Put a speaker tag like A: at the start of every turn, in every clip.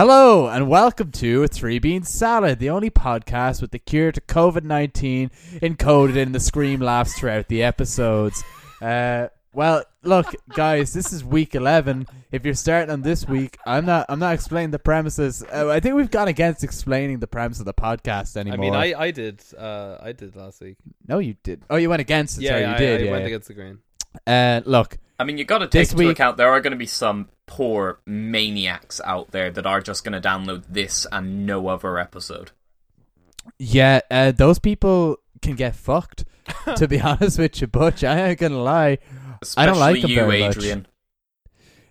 A: Hello and welcome to Three Bean Salad, the only podcast with the cure to COVID 19 encoded in the scream laughs throughout the episodes. Uh, well, look, guys, this is week 11. If you're starting on this week, I'm not I'm not explaining the premises. Uh, I think we've gone against explaining the premise of the podcast anymore.
B: I mean, I, I did uh, I did last week.
A: No, you did. Oh, you went against it.
B: yeah,
A: Sorry,
B: I,
A: you did.
B: I
A: yeah,
B: went
A: yeah.
B: against the grain.
A: Uh, look,
C: I mean, you got to
A: This
C: take into
A: week-
C: account there are going to be some poor maniacs out there that are just going to download this and no other episode.
A: yeah, uh, those people can get fucked. to be honest with you, Butch, I ain't gonna lie.
C: Especially
A: I don't like them
C: you,
A: very much.
C: Adrian.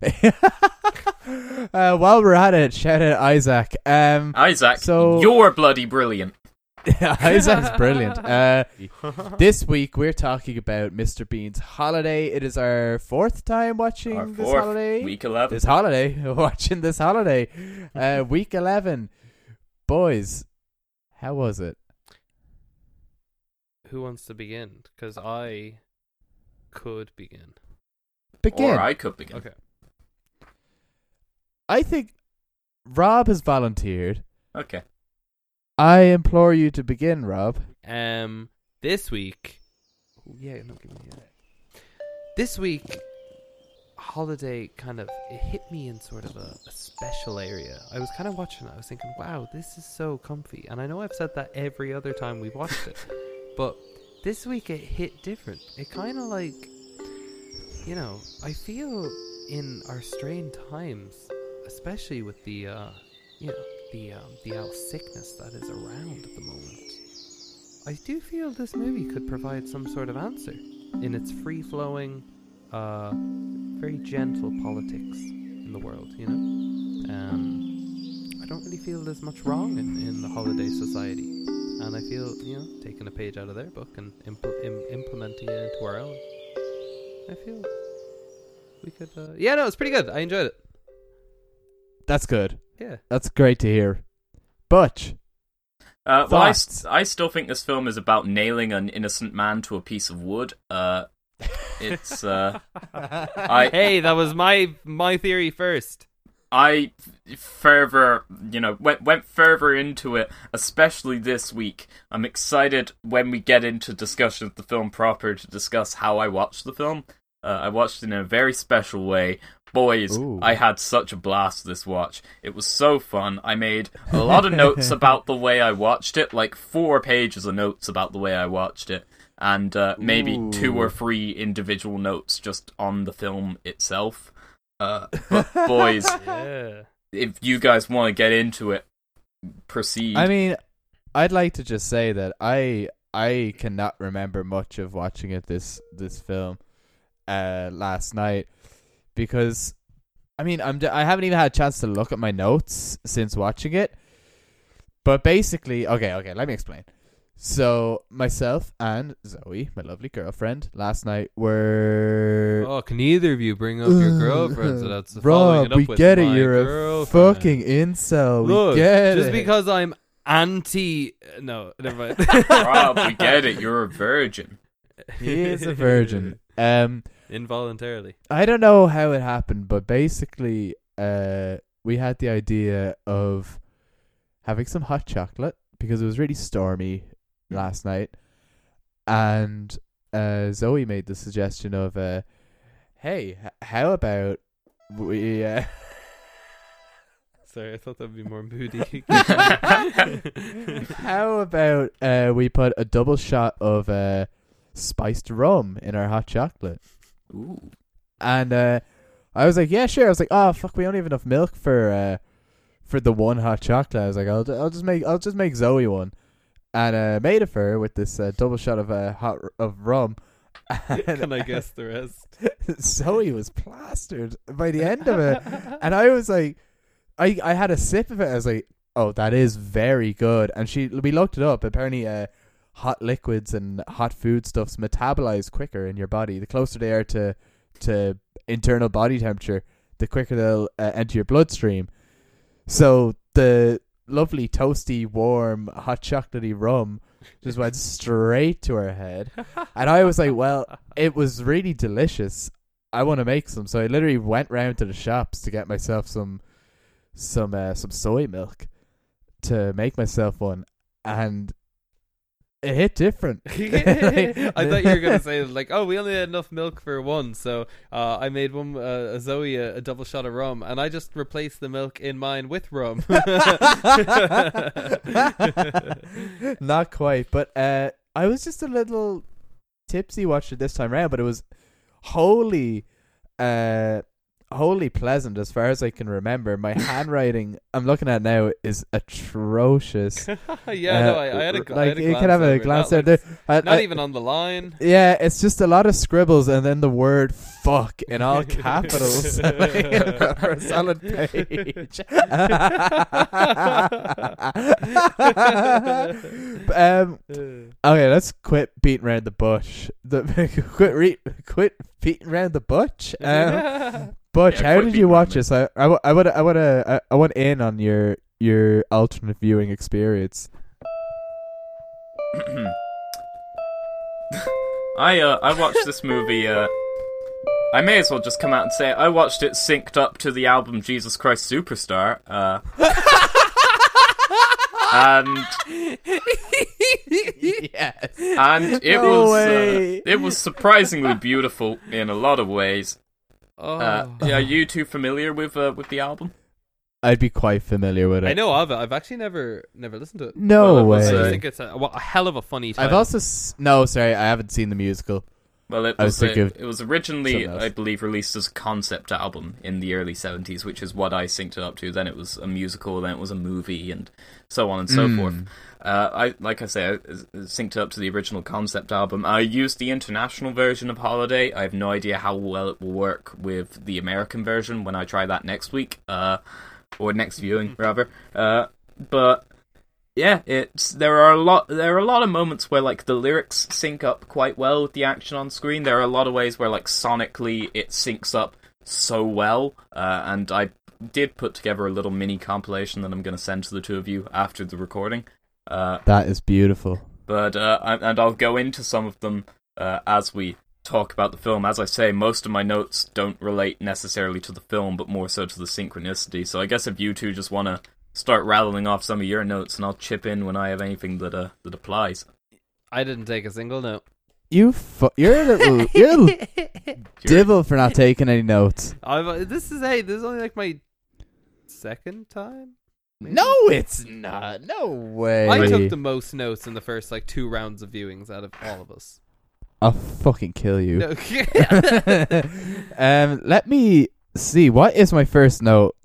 A: uh, while we're at it, shout out Isaac. Um,
C: Isaac,
A: So-
C: you're bloody brilliant.
A: Isaac's brilliant. Uh, this week we're talking about Mr. Bean's holiday. It is our fourth time watching
C: Our
A: this
C: fourth
A: holiday.
C: week 11.
A: This holiday, watching this holiday. Uh, week eleven, boys. How was it?
B: Who wants to begin? Because I could begin.
A: Begin.
C: Or I could begin.
B: Okay.
A: I think Rob has volunteered.
C: Okay.
A: I implore you to begin, Rob.
B: Um, this week. Oh, yeah, no, give me yeah. This week, holiday kind of it hit me in sort of a, a special area. I was kind of watching it. I was thinking, wow, this is so comfy. And I know I've said that every other time we've watched it, but this week it hit different. It kind of like, you know, I feel in our strained times, especially with the, uh, you know, the um, the out sickness that is around at the moment. I do feel this movie could provide some sort of answer in its free flowing, uh, very gentle politics in the world. You know, um, I don't really feel there's much wrong in, in the holiday society, and I feel you know taking a page out of their book and impl- Im- implementing it into our own. I feel we could. Uh, yeah, no, it's pretty good. I enjoyed it.
A: That's good.
B: Yeah.
A: That's great to hear. Butch.
C: Uh, well, I, st- I still think this film is about nailing an innocent man to a piece of wood. Uh, it's uh, I
B: hey, that was my my theory first.
C: I further, you know, went went further into it, especially this week. I'm excited when we get into discussion of the film proper to discuss how I watched the film. Uh, I watched it in a very special way. Boys,
A: Ooh.
C: I had such a blast this watch. It was so fun. I made a lot of notes about the way I watched it, like four pages of notes about the way I watched it, and uh, maybe two or three individual notes just on the film itself. Uh, but boys,
B: Yeah.
C: if you guys want to get into it, proceed.
A: I mean, I'd like to just say that I I cannot remember much of watching it this this film uh last night because I mean I'm d- I haven't even had a chance to look at my notes since watching it. But basically, okay, okay, let me explain. So myself and Zoe, my lovely girlfriend, last night were
B: Oh, can either of you bring up your girlfriend? So that's the following
A: Rob,
B: it up
A: we
B: with
A: get it. You're a fucking incel.
B: Look,
A: we get
B: just
A: it.
B: because I'm anti. No, never mind.
C: Rob, we get it. You're a virgin.
A: he is a virgin. Um,
B: Involuntarily.
A: I don't know how it happened, but basically, uh, we had the idea of having some hot chocolate because it was really stormy last night, and uh, Zoe made the suggestion of, uh, "Hey, h- how about we?" Uh,
B: Sorry, I thought that'd be more moody.
A: how about uh, we put a double shot of uh, spiced rum in our hot chocolate?
C: Ooh.
A: And uh, I was like, yeah, sure. I was like, oh fuck, we don't have enough milk for uh, for the one hot chocolate. I was like, I'll I'll just make I'll just make Zoe one, and uh, made it for her with this uh, double shot of uh, hot r- of rum.
B: Can I guess the rest?
A: Zoe was plastered by the end of it, and I was like, I I had a sip of it. I was like, oh, that is very good. And she we looked it up. Apparently, uh, hot liquids and hot food stuffs metabolize quicker in your body. The closer they are to to internal body temperature, the quicker they'll uh, enter your bloodstream. So the lovely toasty, warm, hot chocolatey rum just went straight to her head, and I was like, well, it was really delicious. I want to make some. So I literally went round to the shops to get myself some some uh, some soy milk to make myself one, and it hit different.
B: I thought you were gonna say like, oh, we only had enough milk for one, so uh, I made one uh, a Zoe a, a double shot of rum, and I just replaced the milk in mine with rum.
A: Not quite, but uh, I was just a little tipsy watching this time around, but it was wholly, uh, wholly pleasant as far as I can remember. My handwriting, I'm looking at now, is atrocious.
B: yeah, no, I, I had a, gl- I
A: like
B: had a
A: you
B: glance
A: can have a glance
B: not,
A: there.
B: like,
A: I-
B: not
A: I-
B: even on the line.
A: Yeah, it's just a lot of scribbles and then the word "fuck" in all capitals like, for a solid page. um, okay, let's quit beating around the bush. The, quit re- quit beating around the bush. Um, Butch,
C: Yeah,
A: how did you watch this? I I I would I would uh, I want in on your your alternate viewing experience.
C: I uh I watched this movie uh I may as well just come out and say it. I watched it synced up to the album Jesus Christ Superstar. Uh and
A: yes.
C: and it
A: No
C: was uh, it was surprisingly beautiful in a lot of ways.
B: Oh.
C: Uh, yeah, are you too familiar with uh, with the album?
A: I'd be quite familiar with it.
B: I know of it. I've actually never never listened to it.
A: No
C: Well, it was,
B: I
A: way.
C: uh,
B: just think it's a, well, a hell of a funny. Title.
A: I've also s- no, sorry, I haven't seen the musical.
C: Well, it
A: was
C: was,
A: thinking
C: uh, it was originally. I believe, released as a concept album in the early seventies, which is what I synced it up to. Then it was a musical, then it was a movie, and so on and so
A: Mm.
C: forth. Uh, I like I say, I synced up to the original concept album. I used the international version of Holiday. I have no idea how well it will work with the American version when I try that next week, uh, or next viewing rather. Uh, but yeah, it's there are a lot there are a lot of moments where like the lyrics sync up quite well with the action on screen. There are a lot of ways where like sonically it syncs up so well, uh, and I did put together a little mini compilation that I'm going to send to the two of you after the recording. Uh,
A: That is beautiful.
C: but uh, I- and I'll go into some of them uh, as we talk about the film. As I say, most of my notes don't relate necessarily to the film, but more so to the synchronicity. So I guess if you two just want to start rattling off some of your notes, and I'll chip in when I have anything that uh, that applies.
B: I didn't take a single note.
A: You fu- you're a little you're a little divil for not taking any notes.
B: I've, this is hey, this is only like my second time. Maybe?
A: No, it's not. No way.
B: I took the most notes in the first like two rounds of viewings out of all of us.
A: I'll fucking kill you.
B: No.
A: um, let me see. What is my first note?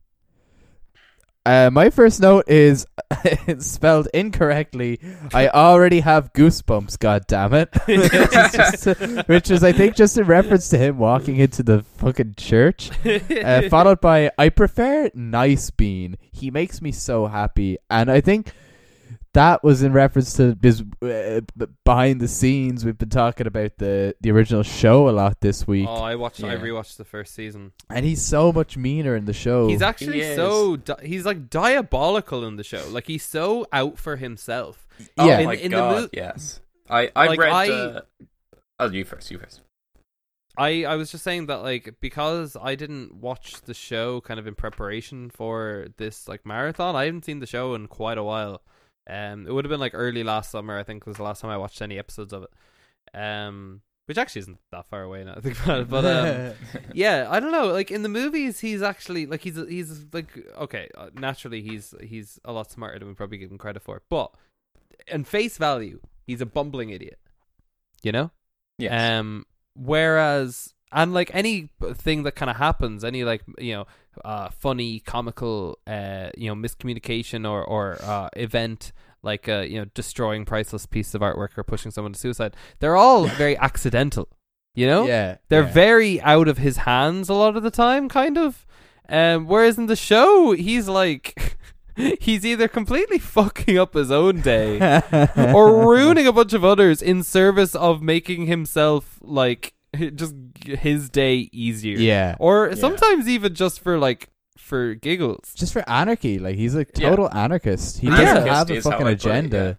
A: Uh, my first note is it's spelled incorrectly. I already have goosebumps. God damn it! which, is just, which is, I think, just in reference to him walking into the fucking church. Uh, followed by I prefer Nice Bean. He makes me so happy, and I think that was in reference to because uh, behind the scenes we've been talking about the the original show a lot this week,
B: oh, I watched. I rewatched the first season.
A: and he's so much meaner in the show.
B: He's actually
C: is.
B: so di- he's like diabolical in the show. Like he's so out for himself.
C: Oh
A: Yeah.
C: my
B: In- in the
C: god,
B: mo-
C: yes. I I
B: Like,
C: read.
B: I-
C: Uh, oh, you first. You first.
B: I I was just saying that like because I didn't watch the show kind of in preparation for this like marathon. I haven't seen the show in quite a while. Um, it would have been like early last summer. I think was the last time I watched any episodes of it. Um, which actually isn't that far away now. I think about it, but um, yeah, I don't know. Like in the movies, he's actually like he's he's like okay. Uh, naturally, he's he's a lot smarter than we probably give him credit for. But in face value, he's a bumbling idiot. You know.
C: Yes.
B: Um. Whereas, and like any thing that kind of happens, any like you know, uh, funny, comical, uh, you know, miscommunication or or uh, event like uh, you know, destroying priceless piece of artwork or pushing someone to suicide, they're all very accidental. You know.
A: yeah,
B: They're
A: yeah.
B: very out of his hands a lot of the time, kind of. Um, whereas in the show, he's like, he's either completely fucking up his own day or ruining a bunch of others in service of making himself like just his day easier.
A: yeah.
B: Or
C: Yeah.
B: sometimes even just for like for giggles.
A: Just for anarchy, like he's a
C: Yeah.
A: total anarchist. He
B: Anarchist
A: doesn't have a fucking
C: I it,
A: agenda.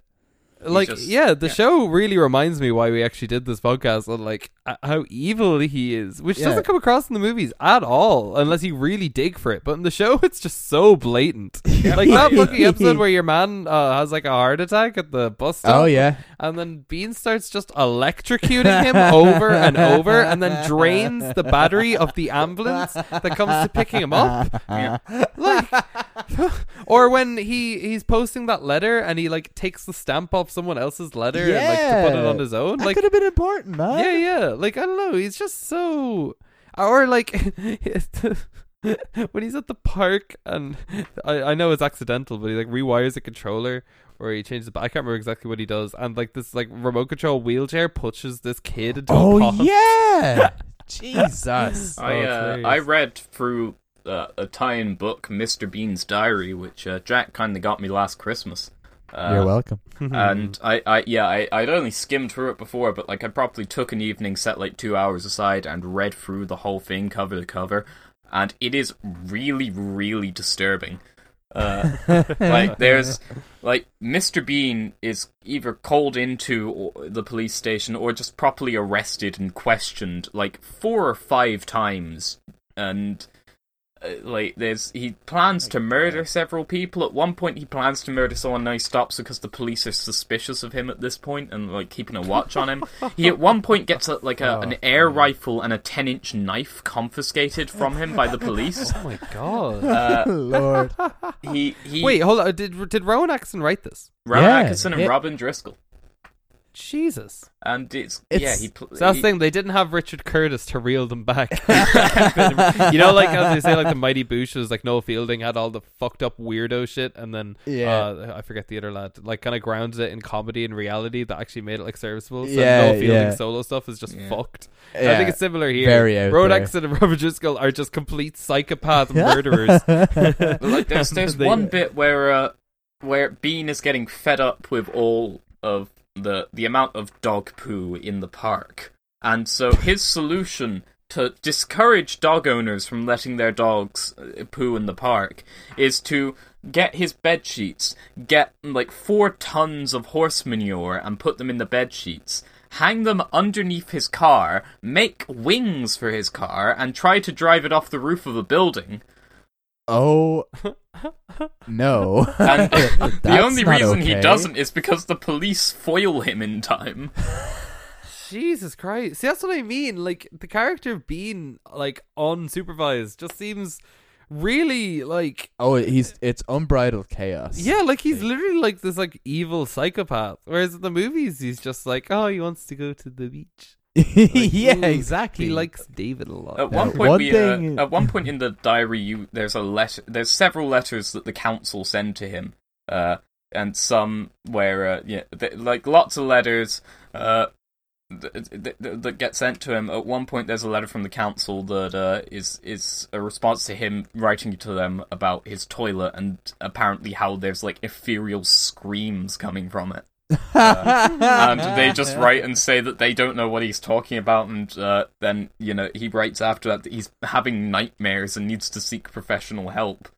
B: Like
C: just-
B: yeah, the
C: yeah.
B: show really reminds me why we actually did this podcast. And like how evil he is, which
A: Yeah.
B: doesn't come across in the movies at all, unless you really dig for it. But in the show, it's just so blatant. Like that fucking episode where your man uh, has like a heart attack at the bus stop.
A: Oh yeah.
B: And then Bean starts just electrocuting him over and over, and then drains the battery of the ambulance that comes to picking him up. Like, or when he he's posting that letter and he like takes the stamp off someone else's letter and like to put it on his own.
A: That
B: Like,
A: could have been important, man.
B: yeah, yeah. Like I don't know. He's just so. Or like when he's at the park and I, I know it's accidental, but he like rewires a controller or he changes. But I can't remember exactly what he does. And like this like remote control wheelchair pushes this kid into a
A: Oh
B: pond.
A: yeah. Jesus.
C: I
B: Oh,
C: uh,
B: hilarious.
C: I read through uh, a tie-in book, Mr. Bean's Diary, which uh, Jack kind of got me last Christmas. Uh,
A: You're welcome.
C: and I, I yeah, I, I'd only skimmed through it before, but like I probably took an evening, set like two hours aside, and read through the whole thing cover to cover, and it is really, really disturbing. Uh, like there's like Mr. Bean is either called into the police station or just properly arrested and questioned like four or five times, and like there's he plans to murder several people. At one point, he plans to murder someone. Now he stops because the police are suspicious of him at this point and like keeping a watch on him. he at one point gets a, like a, an air rifle and a ten inch knife confiscated from him by the police.
B: Oh my god.
C: Uh,
A: Lord.
C: he he
B: Wait, hold on. Did did Rowan Atkinson write this?
C: Ron
A: Yeah,
C: Atkinson and
A: yeah.
C: Robin Driscoll,
B: Jesus.
C: and it's,
A: It's-
C: yeah he. Pl-
B: So that's
C: he-
B: the thing. They didn't have Richard Curtis to reel them back. you know, like as they say, like the Mighty Boosh's, like Noel Fielding had all the fucked up weirdo shit, and then
A: Yeah.
B: uh, I forget the other lad, like kind of grounds it in comedy and reality that actually made it like serviceable. So
A: Yeah,
B: Noel Fielding
A: yeah.
B: solo stuff is just
C: Yeah.
B: fucked. I think it's similar here.
A: Very out
B: Rowan
A: there.
B: Atkinson and Robert Driscoll are just complete psychopath murderers.
C: But, like there's there's
B: They-
C: one bit where uh, where Bean is getting fed up with all of the the amount of dog poo in the park, and so his solution to discourage dog owners from letting their dogs uh, poo in the park is to get his bed sheets, get like four tons of horse manure and put them in the bed sheets. Hang them underneath his car, make wings for his car, and try to drive it off the roof of a building.
A: Oh no.
C: The only
A: not
C: reason he doesn't is because the police foil him in time.
B: Jesus Christ! See, that's what I mean. Like the character of being like unsupervised just seems really like
A: Oh, he's it's unbridled chaos.
B: Yeah, like he's literally like this like evil psychopath. Whereas in the movies, he's just like, oh, he wants to go to the beach.
A: yeah, exactly.
B: He likes David a lot.
C: At
A: Yeah,
C: one point,
A: one
C: we,
A: thing-
C: uh, at one point in the diary, you there's a letter. There's several letters that the council send to him, uh, and some where uh, yeah, th- like lots of letters. Uh, th- th- th- that get sent to him. At one point, there's a letter from the council that uh, is is a response to him writing to them about his toilet and apparently how there's like ethereal screams coming from it. And they just write and say that they don't know what he's talking about, and uh, then you know he writes after that that he's having nightmares and needs to seek professional help.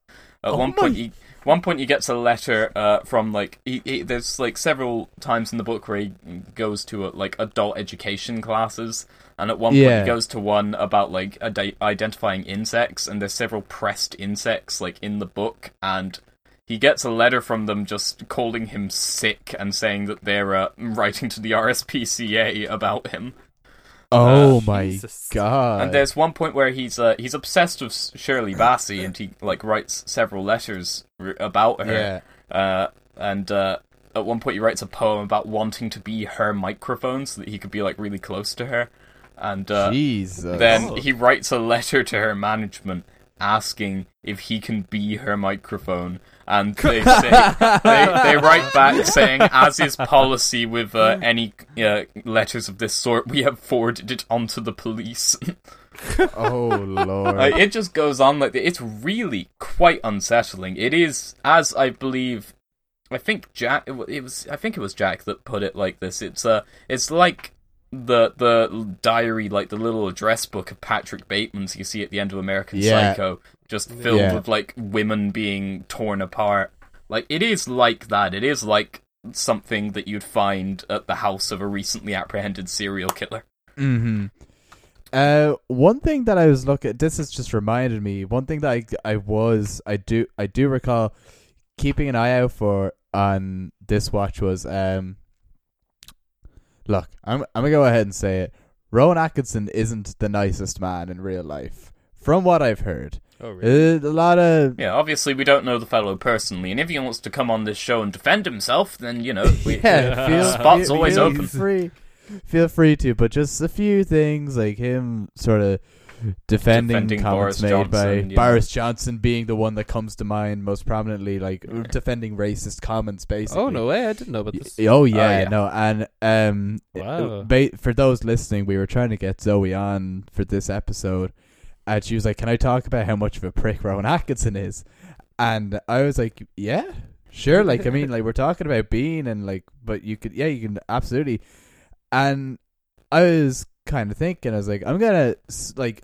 C: At
A: Oh
C: one point, he one point he gets a letter uh, from like he, he, there's like several times in the book where he goes to uh like adult education classes, and at one point he goes to one about like ide- identifying insects, and there's several pressed insects like in the book, and he gets a letter from them just calling him sick and saying that they're uh, writing to the RSPCA about him.
A: oh
C: Uh,
A: my
B: Jesus.
A: god.
C: And there's one point where he's uh, he's obsessed with Shirley Bassey, and he like writes several letters r- about her.
A: yeah.
C: Uh, and uh, at one point, he writes a poem about wanting to be her microphone so that he could be like really close to her. And uh,
A: Jesus.
C: then
B: Oh.
C: he writes a letter to her management asking if he can be her microphone. And they say they, they write back saying, as is policy with uh, any uh, letters of this sort, we have forwarded it onto the police.
A: oh lord.
C: Uh, it just goes on like. It's really quite unsettling. It is, as I believe, I think Jack. It it was. I think it was Jack that put it like this. It's uh, it's like the the diary, like the little address book of Patrick Bateman's you see at the end of American
A: Yeah.
C: Psycho, just filled
A: Yeah.
C: with like women being torn apart. Like it is like that. It is like something that you'd find at the house of a recently apprehended serial killer.
A: Mm-hmm. Uh, one thing that I was looking. This has just reminded me. One thing that I I was I do I do recall keeping an eye out for on this watch was um. Look, I'm I'm gonna go ahead and say it. Rowan Atkinson isn't the nicest man in real life, from what I've heard.
B: Oh,
A: Uh, a lot of
C: Yeah, obviously we don't know the fellow personally, and if he wants to come on this show and defend himself, then you know, we,
A: yeah, feel,
C: spot's
A: feel-
C: always
A: feel
C: open.
A: Free, feel free to, but just a few things like him sort of defending,
C: Defending
A: comments
C: Boris
A: made by
C: Johnson, yeah.
A: Boris Johnson being the one that comes to mind most prominently, like defending racist comments, basically.
B: Oh no way! I didn't know about
A: Y-
B: this.
A: Oh yeah,
C: yeah.
A: no, and um,
B: Wow.
A: ba- for those listening, we were trying to get Zoe on for this episode, and she was like, "Can I talk about how much of a prick Rowan Atkinson is?" And I was like, "Yeah, sure." Like, I mean, like we're talking about Bean, and like, but you could, yeah, you can absolutely. And I was kind of thinking, I was like, I'm gonna like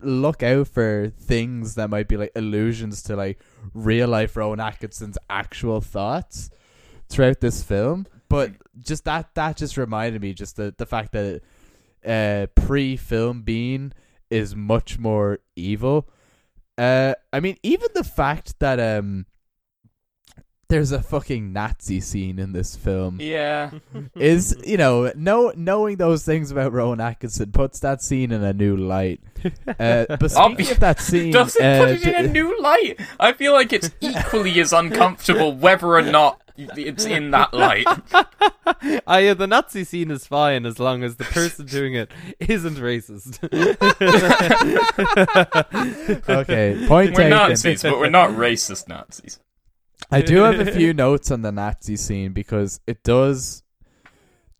A: look out for things that might be like allusions to like real life Rowan Atkinson's actual thoughts throughout this film. But just that that just reminded me just the the fact that uh pre film Bean is much more evil. Uh I mean even the fact that um there's a fucking Nazi scene in this film
C: yeah,
A: is you know know knowing those things about Rowan Atkinson puts that scene in a new light. Uh, but speaking of that scene,
C: does it
A: uh,
C: put it in a new light? I feel like it's equally as uncomfortable whether or not it's in that light.
B: Ah, yeah, the Nazi scene is fine as long as the person doing it isn't racist.
A: okay, point
C: We're
A: taken.
C: Nazis, but we're not racist Nazis.
A: I do have a few notes on the Nazi scene because it does,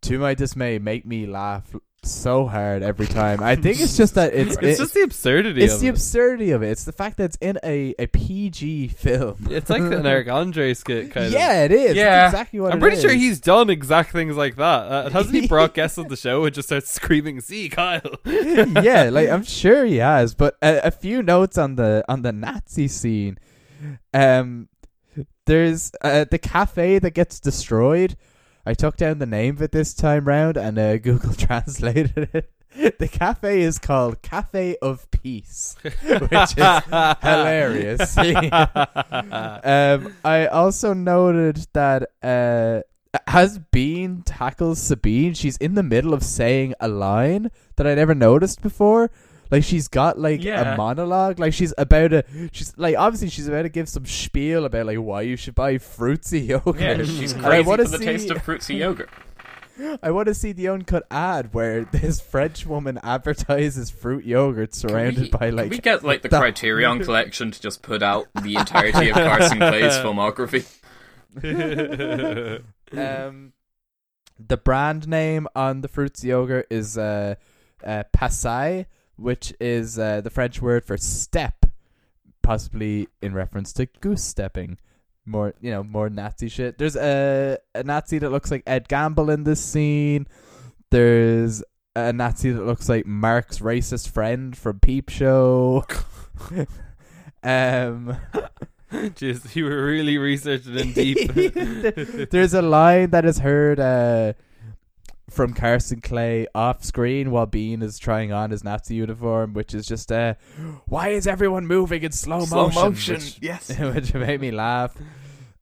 A: to my dismay, make me laugh so hard every time. I think it's just that it's
B: it's
A: it-
B: just the absurdity
A: it's the
B: it.
A: absurdity of it. It's the fact that it's in a, a PG film.
B: It's like an Eric Andre skit kind of.
A: yeah, it is.
C: Yeah.
A: exactly what
B: I'm pretty sure he's done exact things like that. Uh, hasn't he brought guests on the show and just starts screaming, "See, Kyle"?
A: yeah, like I'm sure he has, but a, a few notes on the on the Nazi scene. Um, there's uh, the cafe that gets destroyed. I took down the name of it this time round, and uh, Google translated it. The cafe is called Cafe of Peace, which is hilarious. um, I also noted that uh, as Bean tackles Sabine, she's in the middle of saying a line that I never noticed before. Like she's got like
C: Yeah.
A: a monologue, like she's about to, she's like obviously she's about to give some spiel about like why you should buy fruitsy yogurt.
C: Yeah, she's
A: And I
C: crazy for the
A: see-
C: taste of fruitsy yogurt.
A: I want to see the uncut ad where this French woman advertises fruit yogurt surrounded
C: we,
A: by like
C: can we get like the
A: the-
C: Criterion Collection to just put out the entirety of Carson Clay's filmography?
A: um, the brand name on the fruits yogurt is uh, uh, Passai, which is uh, the French word for step, possibly in reference to goose stepping. More, you know, more Nazi shit. There's a a Nazi that looks like Ed Gamble in this scene. There's a Nazi that looks like Mark's racist friend from Peep Show. um.
B: Jeez, you were really researching in deep.
A: There's a line that is heard uh, from Carson Clay off screen while Bean is trying on his Nazi uniform, which is just uh, "Why is everyone moving in slow,
C: Slow
A: motion?"
C: motion,
A: Which,
C: yes.
A: which made me laugh.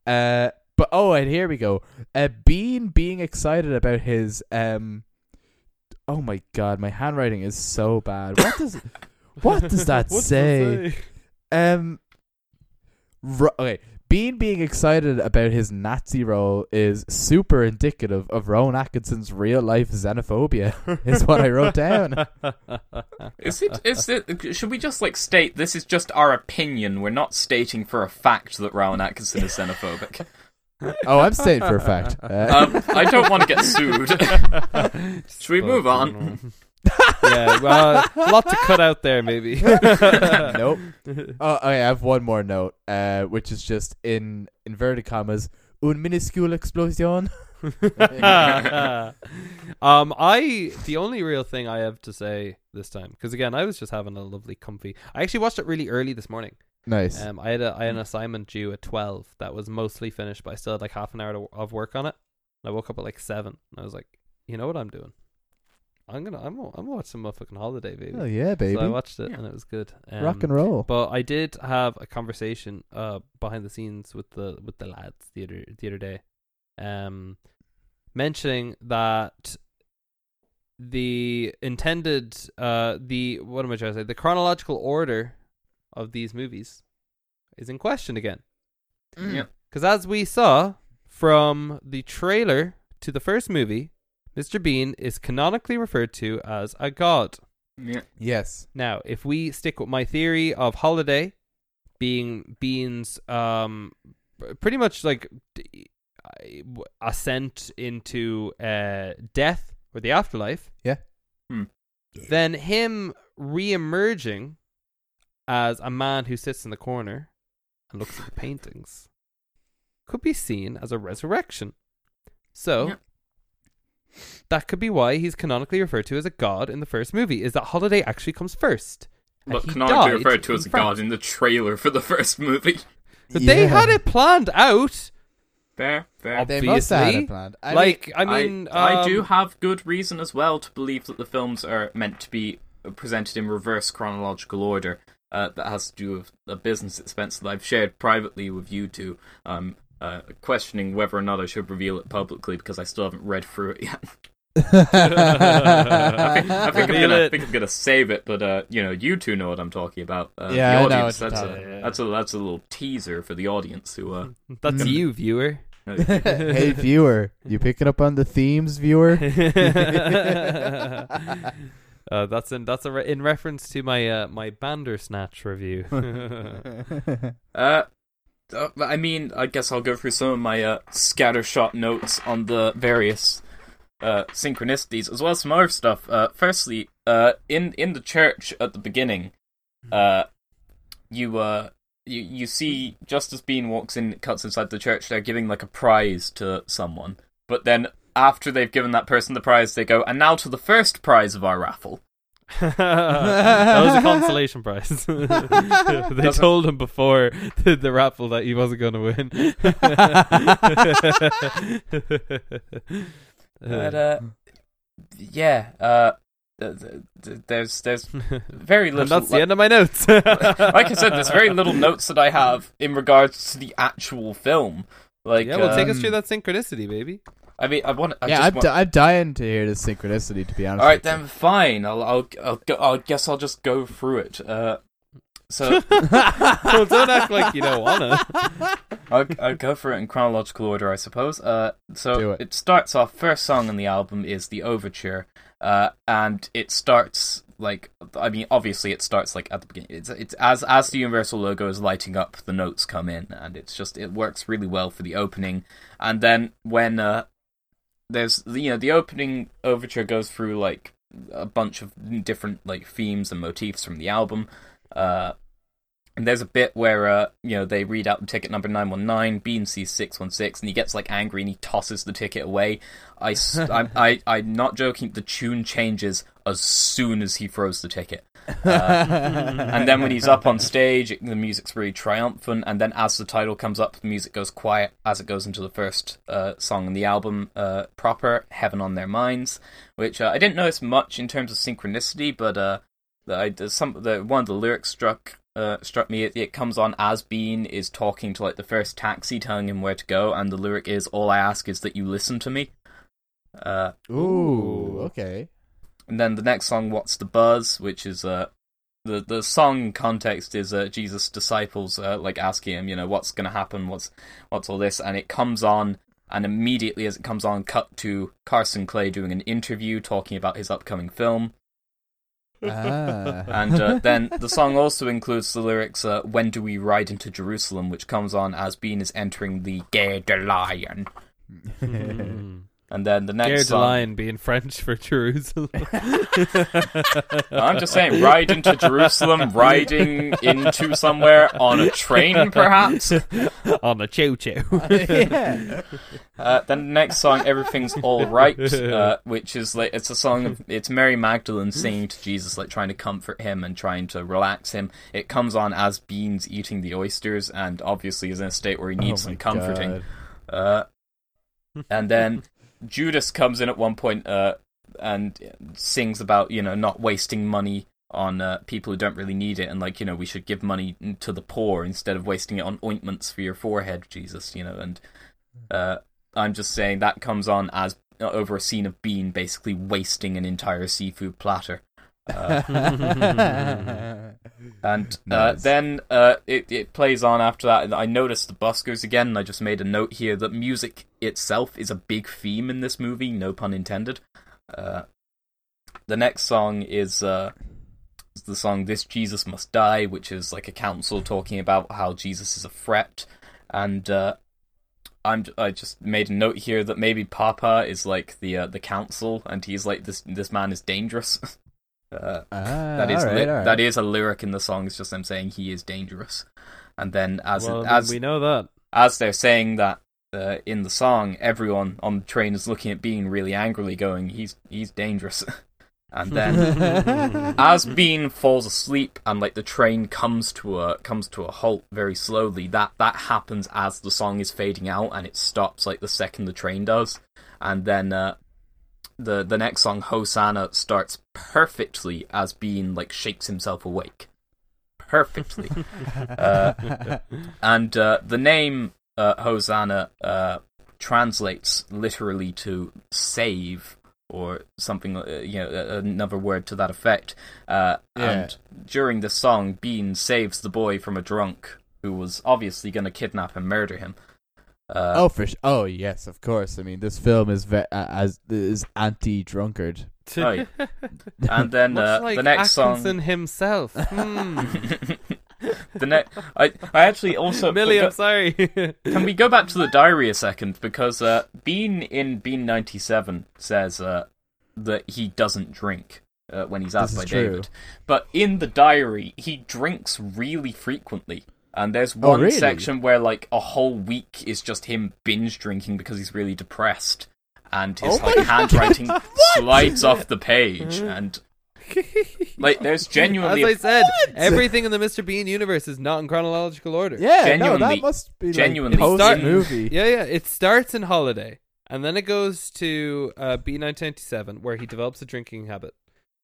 A: Uh, but oh, and here we go. Uh, Bean being excited about his um. Oh my god, my handwriting is so bad. What does what does that say?
B: it
A: Um. Ro- okay, Bean being excited about his Nazi role is super indicative of Rowan Atkinson's real life xenophobia. is what I wrote down.
C: Is it? Is it? Should we just like state this is just our opinion? We're not stating for a fact that Rowan Atkinson is xenophobic.
A: Oh, I'm saying for a fact. Uh,
C: Um, I don't want to get sued. Should we move on?
B: yeah, well, a lot to cut out there, maybe.
A: nope. Oh, okay, I have one more note, uh, which is just in inverted commas, un minuscule explosion.
B: um, I the only real thing I have to say this time, because again, I was just having a lovely, comfy. I actually watched it really early this morning.
A: Nice.
B: Um, I had a I had an assignment due at twelve that was mostly finished, but I still had like half an hour to, of work on it. And I woke up at like seven, and I was like, you know what I'm doing? I'm gonna I'm I'm gonna watch some motherfucking holiday, baby.
A: Oh yeah, baby.
B: So I watched it
C: Yeah.
B: and it was good. Um,
A: Rock and roll.
B: But I did have a conversation uh behind the scenes with the with the lads the other the other day, um, mentioning that the intended uh the what am I trying to say the chronological order of these movies is in question again.
C: Yeah.
B: Because as we saw from the trailer to the first movie, Mr. Bean is canonically referred to as a god.
C: Yeah.
A: Yes.
B: Now, if we stick with my theory of Holiday being Bean's um pretty much like d- I- w- ascent into uh death or the afterlife,
A: Yeah.
C: Hmm.
B: then him re-emerging as a man who sits in the corner and looks at the paintings could be seen as a resurrection. So
C: Yeah.
B: That could be why he's canonically referred to as a god in the first movie. Is that Holiday actually comes first? and
C: But canonically referred to as a god in the trailer for the first movie.
B: But they
A: Yeah.
B: had it planned out.
C: Fair, fair.
A: They must have had it planned. I
B: like
A: mean,
B: I mean,
C: I, I do
B: um,
C: have good reason as well to believe that the films are meant to be presented in reverse chronological order. Uh, that has to do with a business expense that I've shared privately with you two. Um, uh, questioning whether or not I should reveal it publicly because I still haven't read through it yet. I think, I think I'm gonna,
B: it.
C: think I'm gonna save it, but uh, you know, you two know what I'm talking about. Uh,
A: Yeah, I
C: the
A: know
C: audience.
A: what you're
C: that's a,
A: talking
C: that's a that's a little teaser for the audience who. Uh,
B: that's
A: Mm.
B: you, viewer.
A: hey viewer, you picking up on the themes, viewer?
B: uh, that's in that's a re- in reference to my uh, my Bandersnatch review.
C: Uh, uh, I mean, I guess I'll go through some of my uh, scattershot notes on the various uh, synchronicities, as well as some other stuff. Uh, firstly, uh, in in the church at the beginning, uh, you uh, you you see just as Bean walks in, cuts inside the church, they're giving like a prize to someone, but then. After they've given that person the prize, they go, and now to the first prize of our raffle.
B: That was a consolation prize. they
C: Doesn't-
B: told him before the, the raffle that he wasn't going to win.
C: But uh, yeah, uh, th- th- th- there's there's very little.
B: and that's the
C: like-
B: end of my notes.
C: like I said, there's very little notes that I have in regards to the actual film. Like,
B: yeah, well, take us
A: um,
B: through that synchronicity, baby.
C: I mean, I want. I
A: yeah,
C: just
A: I'm,
C: want...
A: di- I'm dying to hear the synchronicity. To be honest.
C: All right,
A: with you.
C: then fine. I'll, I'll, I'll, go, I guess I'll just go through it. Uh, so
B: well, don't act like you don't wanna.
C: I'll, I'll go for it in chronological order, I suppose. Uh, so
A: Do it.
C: starts off. First song on the album is the overture, uh, and it starts like I mean, obviously it starts like at the beginning. It's it's as as the Universal logo is lighting up, the notes come in, and it's just it works really well for the opening. And then when uh, there's you know the opening overture goes through like a bunch of different like themes and motifs from the album. Uh, and there's a bit where uh, you know they read out the ticket number nine one nine. Bean sees six one six, and he gets like angry and he tosses the ticket away. I, I'm, I, I'm not joking. The tune changes as soon as he throws the ticket. Uh, and then when he's up on stage, the music's really triumphant. And then as the title comes up, the music goes quiet as it goes into the first uh, song on the album uh, proper, "Heaven on Their Minds," which uh, I didn't notice much in terms of synchronicity, but uh, I, some the one of the lyrics struck uh, struck me. It, it comes on as Bean is talking to like the first taxi, telling him where to go, and the lyric is, "All I ask is that you listen to me." Uh,
A: Ooh, okay.
C: and then the next song, "What's the Buzz," which is uh, the the song context is uh, Jesus' disciples uh, like asking him, you know, what's going to happen, what's what's all this, and it comes on, and immediately as it comes on, cut to Carson Clay doing an interview talking about his upcoming film,
A: Ah.
C: and uh, then the song also includes the lyrics uh, "When do we ride into Jerusalem," which comes on as Bean is entering the Gare de Lyon, and then the next
B: de
C: song.
B: Lyon being French for Jerusalem.
C: I'm just saying, ride into Jerusalem, riding into somewhere on a train, perhaps.
B: on a choo choo.
A: yeah.
C: Uh, then the next song, "Everything's All Right," uh, which is like it's a song of it's Mary Magdalene singing to Jesus, like trying to comfort him and trying to relax him. It comes on as Beans eating the oysters, and obviously is in a state where he needs
A: Oh
C: some comforting.
A: God.
C: Uh, and then Judas comes in at one point, uh, and sings about you know not wasting money on uh, people who don't really need it, and like you know we should give money to the poor instead of wasting it on ointments for your forehead, Jesus. You know, and uh, I'm just saying that comes on as uh, over a scene of Bean basically wasting an entire seafood platter. Uh, and uh,
A: Nice.
C: then uh, it it plays on after that. And I noticed the bus goes again. And I just made a note here that music itself is a big theme in this movie. No pun intended. Uh, the next song is uh, is the song "This Jesus Must Die," which is like a council talking about how Jesus is a threat, and uh, I'm I just made a note here that maybe Papa is like the uh, the council, and he's like this this man is dangerous. uh,
A: Ah,
C: that is
A: alright,
C: ly-
A: alright.
C: that is a lyric in the song. It's just them saying he is dangerous, and then as
B: well,
C: as
B: we know that.
C: as they're saying that uh, in the song, everyone on the train is looking at Bean really angrily, going, "He's he's dangerous." and then as Bean falls asleep and like the train comes to a comes to a halt very slowly, that that happens as the song is fading out and it stops like the second the train does, and then uh, the the next song Hosanna starts perfectly as Bean like shakes himself awake, perfectly. Uh, and uh, the name uh, Hosanna uh, translates literally to save or something, uh, you know, another word to that effect. Uh,
A: Yeah.
C: And during the song, Bean saves the boy from a drunk who was obviously going to kidnap and murder him. Uh,
A: oh, for sh- oh yes, of course. I mean, this film is ve- uh, as is anti-drunkard.
C: Oh, yeah. and then uh,
B: like
C: the next
B: Atkinson
C: song.
B: himself. Hmm.
C: the next, I, I actually also
B: Millie, I'm sorry.
C: Can we go back to the diary a second? Because uh, Bean in Bean ninety seven says uh, that he doesn't drink uh, when he's asked by
A: is true.
C: David, but in the diary he drinks really frequently. And there's
A: Oh,
C: one
A: really?
C: section where like a whole week is just him binge drinking because he's really depressed, and his
A: Oh
C: like handwriting slides off the page, and like there's genuinely
B: As
C: a
B: I said,
A: What?
B: everything in the Mr. Bean universe is not in chronological order.
A: Yeah, no,
C: Genuinely-
A: that must be
C: genuinely
A: like post
B: start-
A: movie.
B: Yeah, yeah. It starts in Holiday, and then it goes to uh, B nineteen ninety seven, where he develops a drinking habit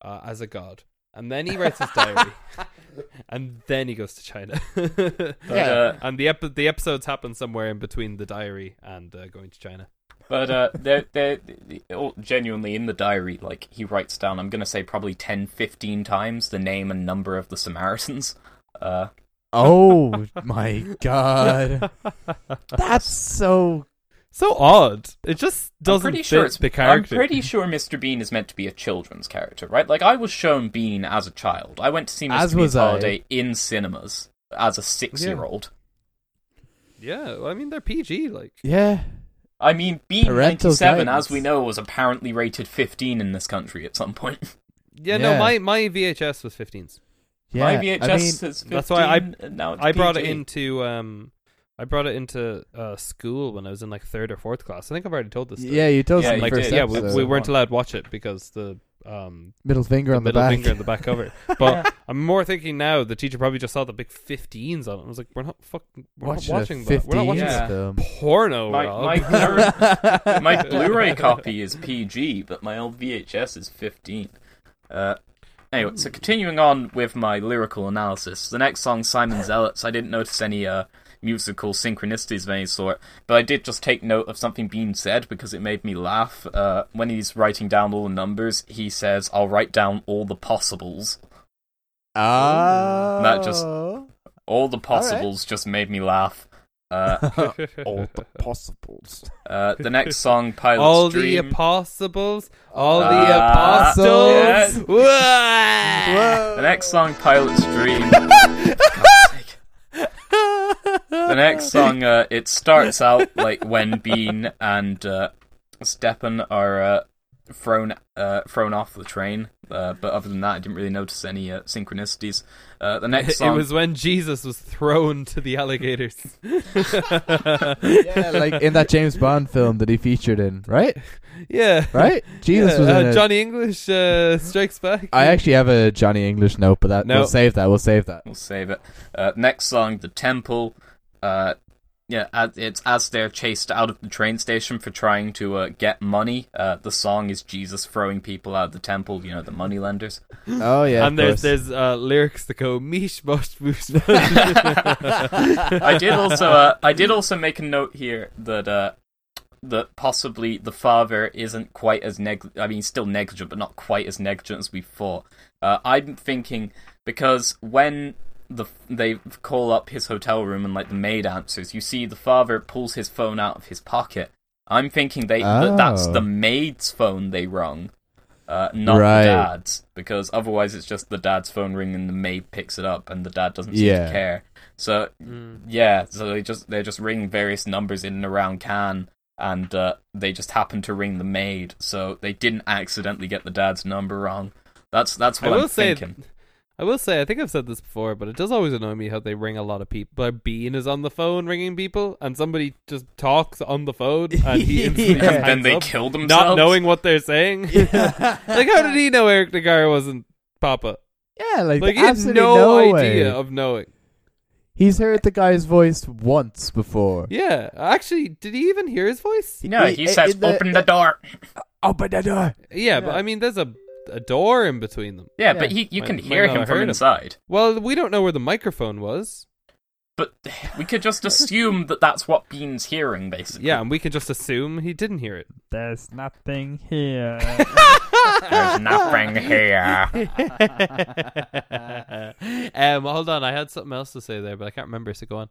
B: uh, as a god, and then he writes his diary, and then he goes to China.
C: but,
A: Yeah.
C: uh,
B: and the ep- the episodes happen somewhere in between the diary and uh, going to China.
C: But uh, they're, they're, all genuinely in the diary, like, he writes down, I'm going to say probably 10, 15 times the name and number of the Samaritans. Uh,
A: Oh my god, that's so.
B: So odd. It just
C: I'm
B: doesn't
C: pretty
B: fit
C: sure it's,
B: the character.
C: I'm pretty sure Mr. Bean is meant to be a children's character, right? Like, I was shown Bean as a child. I went to see Mr.
A: As
C: Bean's
A: was
C: Holiday in cinemas as a six-year-old.
B: Yeah, well, I mean they're PG. Like
A: Yeah,
C: I mean, Bean
A: Parental
C: 97,
A: guidance.
C: as we know, was apparently rated 15 in this country at some point.
B: yeah, no, my my VHS was 15s.
A: yeah.
C: My
A: I
C: VHS
A: mean,
C: is 15,
B: that's why I-
C: now it's
B: I brought it into um, I brought it into uh, school when I was in like third or fourth class. I think I've already told this. Story.
A: yeah, you told
C: Yeah,
A: us in
B: like
A: first
B: yeah, we, we weren't allowed to watch it because the um
A: middle finger
B: the
A: on the
B: middle
A: back.
B: finger on the back cover. But I'm more thinking now the teacher probably just saw the big 15s on it. I was like, we're not fucking we're
A: watching,
B: not watching
A: a
B: that. We're not watching
C: Yeah.
A: film.
B: porno.
C: My,
B: Rob.
C: my, my Blu-ray copy is PG, but my old VHS is 15. Uh, anyway, so continuing on with my lyrical analysis, the next song, Simon Zealots, I didn't notice any uh, musical synchronicities of any sort, but I did just take note of something being said because it made me laugh. Uh, when he's writing down all the numbers, he says, "I'll write down all the possibles."
A: Ah,
C: That just- All the possibles just made me laugh. Uh,
A: all the possibles.
C: uh, the next song, Pilate's Dream
B: all the
C: Dream.
B: apostles, all
C: Ah,
B: the apostles.
C: yes.
B: Wah!
C: The next song, Pilate's Dream. God's sake. The next song, uh, it starts out like when Bean and uh, Stepan are uh, thrown uh, thrown off the train. Uh, but other than that, I didn't really notice any uh, synchronicities. Uh, the next song, it
B: was when Jesus was thrown to the alligators.
A: yeah, like in that James Bond film that he featured in, right?
B: yeah.
A: Right? Jesus
B: Yeah,
A: was
B: uh,
A: in.
B: Johnny English uh, Strikes Back.
A: I actually have a Johnny English note, but that
B: No.
A: we'll save that. We'll save that.
C: we'll save it. Uh, next song, The Temple. Uh, yeah, as, it's as they're chased out of the train station for trying to uh, get money. Uh, the song is Jesus throwing people out of the temple. You know, the money lenders.
A: Oh yeah,
B: and
A: of
B: there's
A: course.
B: there's uh, lyrics that go mish mosh mosh.
C: I did also uh, I did also make a note here that uh, that possibly the father isn't quite as neg I mean still negligent but not quite as negligent as we thought. Uh, I'm thinking because when the they call up his hotel room and like the maid answers, you see the father pulls his phone out of his pocket. I'm thinking they that that's
A: Oh.
C: the maid's phone they rung. Uh, not
A: Right.
C: the dad's, because otherwise it's just the dad's phone ringing and the maid picks it up and the dad doesn't seem
A: Yeah.
C: to care. So
B: Mm.
C: yeah, so they just they're just ringing various numbers in and around Cannes, and uh, they just happened to ring the maid, so they didn't accidentally get the dad's number wrong. That's that's
B: I
C: what
B: will
C: I'm
B: say,
C: thinking.
B: I will say, I think I've said this before, but it does always annoy me how they ring a lot of people. Like Bean is on the phone ringing people, and somebody just talks on the phone, and he instantly
A: Yeah.
C: And then they
B: up,
C: kill themselves.
B: not knowing what they're saying. like, how did he know Eric Naggar wasn't Papa?
A: yeah, like,
B: Like, he had
A: absolutely
B: no,
A: no
B: idea of knowing.
A: He's heard the guy's voice once before.
B: Yeah, actually, did he even hear his voice?
C: No, know,
A: He-
C: he
A: eh,
C: says, eh,
A: the-
C: "Open the eh, door."
A: Open the door.
B: Yeah, but I mean, there's a a door in between them.
C: Yeah,
A: Yeah.
C: but he you
B: Might-
C: can hear him from
B: heard him.
C: inside.
B: Well, we don't know where the microphone was.
C: But we could just assume that that's what Bean's hearing, basically.
B: Yeah, and we can just assume he didn't hear it.
D: There's nothing here.
C: There's nothing here.
B: um, hold on, I had something else to say there, but I can't remember. So go on.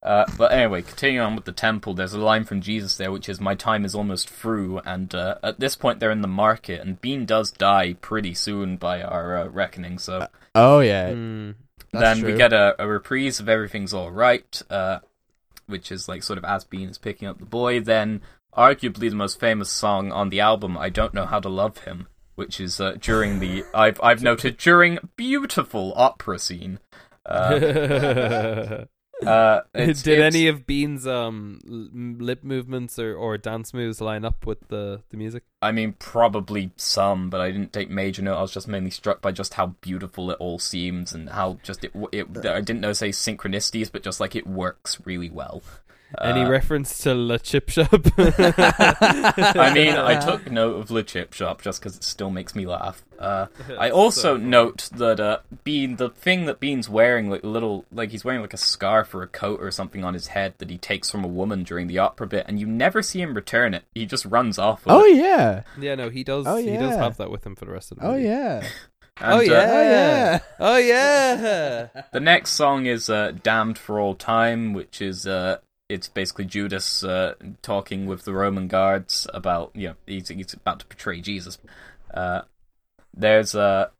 C: Uh, but anyway, continuing on with the temple, there's a line from Jesus there, which is, "My time is almost through." And uh, at this point, they're in the market, and Bean does die pretty soon by our uh, reckoning. So
A: Oh yeah,
B: Mm.
C: then
A: true.
C: we get a, a reprise of "Everything's All Right," uh, which is like sort of as Bean is picking up the boy. Then, arguably the most famous song on the album, "I Don't Know How to Love Him," which is uh, during the I've I've noted during beautiful opera scene. Uh, it's-
B: Did
C: it's-
B: any of Bean's um l- lip movements or, or dance moves line up with the, the music?
C: I mean, probably some, but I didn't take major note. I was just mainly struck by just how beautiful it all seems and how just it. it I didn't know say synchronicities, but just like it works really well.
B: Any
C: Uh,
B: reference to La Chip Shop?
C: I mean, I took note of the chip shop just because it still makes me laugh. Uh, I also note that uh, Bean, the thing that Bean's wearing, like little, like he's wearing like a scarf or a coat or something on his head that he takes from a woman during the opera bit, and you never see him return it. He just runs off. With
A: Oh
C: it.
A: yeah.
B: yeah, no, he does.
A: Oh,
B: He does have that with him for the rest of the
A: Oh
B: movie.
A: yeah.
C: And,
B: oh
C: uh,
B: yeah.
A: Oh yeah.
B: Oh yeah.
C: The next song is uh, "Damned for All Time," which is uh, it's basically Judas uh, talking with the Roman guards about you know he's, he's about to betray Jesus. Uh, there's a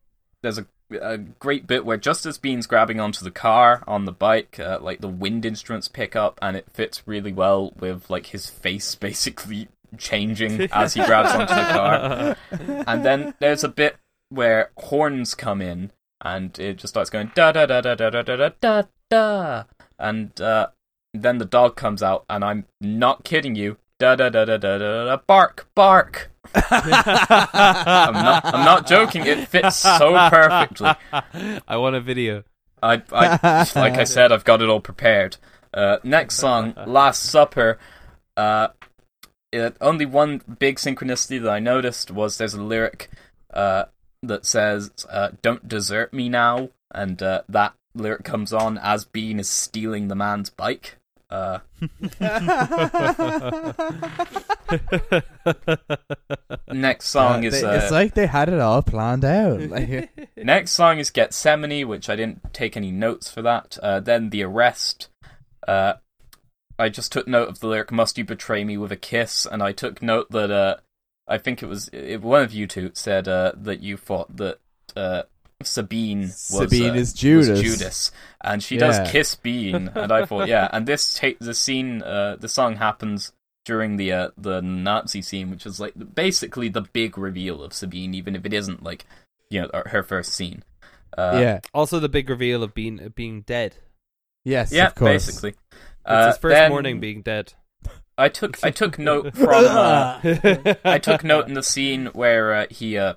C: there's a, a great bit where just as Bean's grabbing onto the car on the bike, uh, like the wind instruments pick up, and it fits really well with like his face basically changing as he grabs onto the car. And then there's a bit where horns come in and it just starts going da da da da da da da da da da and uh, then the dog comes out and I'm not kidding you. Da da da da da da da bark bark. I'm not I'm not joking. It fits so perfectly.
B: I want a video.
C: I, I like I said I've got it all prepared. Uh, next song Last Supper. Uh, it, only one big synchronicity that I noticed was there's a lyric uh, that says uh, "Don't desert me now," and uh, that lyric comes on as Bean is stealing the man's bike. Uh, next song
A: Uh,
C: is
A: they-
C: uh,
A: it's like they had it all planned out. Like,
C: Next song is Gethsemane, which I didn't take any notes for that. Uh, then The Arrest. Uh, I just took note of the lyric "Must you betray me with a kiss?" and I took note that uh, I think it was it, one of you two said uh, that you thought that uh, Sabine was
A: Sabine
C: uh,
A: is Judas.
C: was Judas, and she
A: Yeah.
C: does kiss Bean, and I thought, yeah, and this ta- the scene, uh, the song happens during the uh, the Nazi scene, which is like basically the big reveal of Sabine, even if it isn't like you know her first scene. Uh,
A: yeah.
B: Also, the big reveal of being of being dead.
A: Yes.
C: yeah,
A: Of course.
C: basically.
B: It's
C: Uh,
B: his first
C: then
B: morning being dead.
C: I took I took note from uh, I took note in the scene where uh, he uh,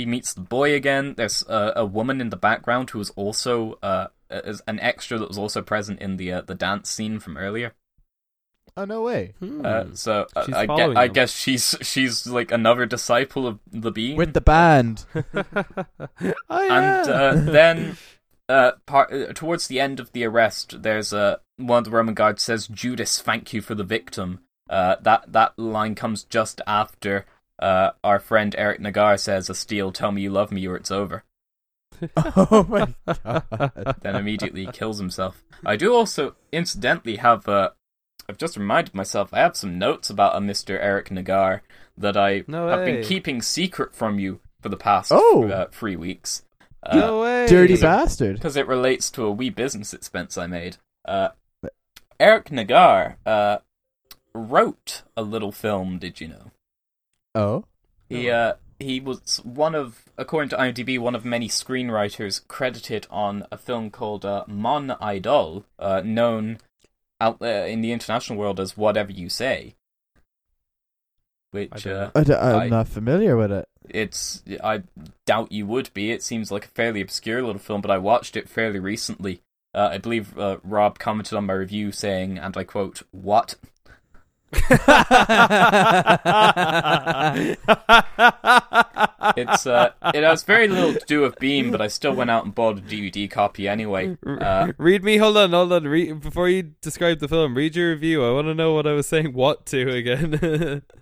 C: he meets the boy again. There's uh, a woman in the background who was also uh, is an extra that was also present in the uh, the dance scene from earlier.
A: Oh no way!
B: Hmm.
C: Uh, so uh, I, guess, I guess she's she's like another disciple of the bean.
A: With the band.
B: oh, yeah.
C: and uh, then uh, part, uh, towards the end of the arrest, there's uh, one of the Roman guards says, "Judas, thank you for the victim." Uh, that that line comes just after uh, our friend Eric Naggar says, "Steele, tell me you love me, or it's over."
A: oh my god!
C: Then immediately kills himself. I do also, incidentally, have. Uh, I've just reminded myself. I have some notes about a Mister Eric Naggar that I
B: No
C: have been keeping secret from you for the past
A: Oh.
C: uh, three weeks. Uh,
B: no way.
A: Dirty
C: Is
A: bastard!
C: because it relates to a wee business expense I made. Uh, Eric Naggar uh, wrote a little film. Did you know?
A: Oh,
C: He uh, he was one of, according to IMDb, one of many screenwriters credited on a film called uh, Mon Idole, uh, known out there in the international world as Whatever You Say. Which
B: don't
C: uh,
B: know.
A: I d- I'm
C: I-
A: not familiar with it.
C: it's I doubt you would be. It seems like a fairly obscure little film, but I watched it fairly recently. Uh, I believe uh, Rob commented on my review saying, and I quote, "What?" It's uh, it has very little to do with Bean, but I still went out and bought a DVD copy anyway. Uh,
B: read me. Hold on, hold on. Read, before you describe the film, read your review. I want to know what I was saying. What to again?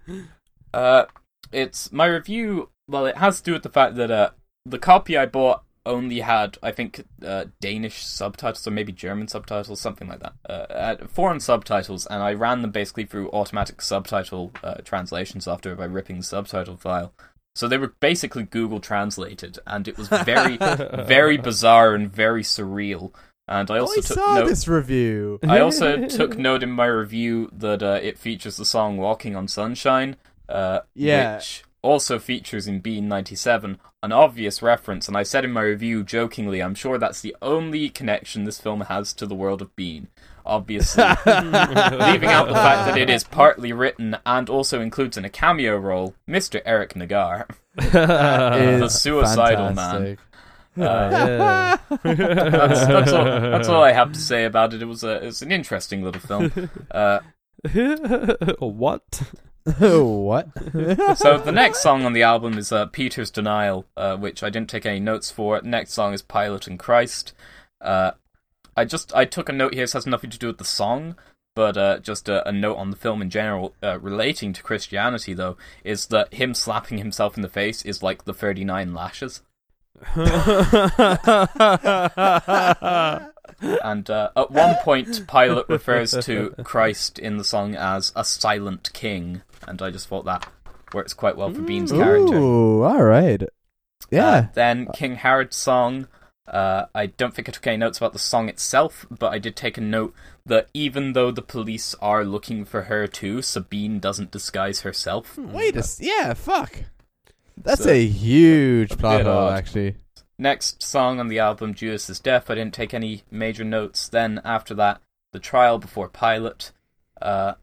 C: Uh, it's my review. Well, it has to do with the fact that uh, the copy I bought only had, I think, uh, Danish subtitles or maybe German subtitles, something like that. Uh, had foreign subtitles, and I ran them basically through automatic subtitle uh, translation software by ripping the subtitle file. So they were basically Google translated, and it was very, very bizarre and very surreal. And I also
A: I
C: took
A: saw
C: note.
A: this review.
C: I also took note in my review that uh, it features the song "Walking on Sunshine," uh,
A: Yeah.
C: which also features in Bean '97, an obvious reference. And I said in my review jokingly, "I'm sure that's the only connection this film has to the world of Bean." Obviously, leaving out the fact that it is partly written and also includes in a cameo role Mr. Eric
A: Naggar.
C: The suicidal man. Uh,
B: yeah.
C: that's, that's all. That's all I have to say about it. It was a, it's an interesting little film. Uh,
B: what?
A: what?
C: so the next song on the album is uh, Peter's Denial, uh, which I didn't take any notes for. Next song is Pilate and Christ. Uh, I just I took a note here. This has nothing to do with the song, but uh, just a, a note on the film in general uh, relating to Christianity. Though is that him slapping himself in the face is like the thirty nine lashes. And uh, at one point, Pilate refers to Christ in the song as a silent king, and I just thought that works quite well for Bean's character.
A: Ooh, all right. Yeah.
C: Uh, then King Herod's song. Uh, I don't think I took any notes about the song itself, but I did take a note that even though the police are looking for her too, Sabine doesn't disguise herself.
A: Wait a s- yeah, fuck. That's
C: So,
A: a huge plot hole,
C: odd.
A: actually.
C: Next song on the album, Judas' Is Death. I didn't take any major notes. Then after that, The Trial Before Pilate. Uh,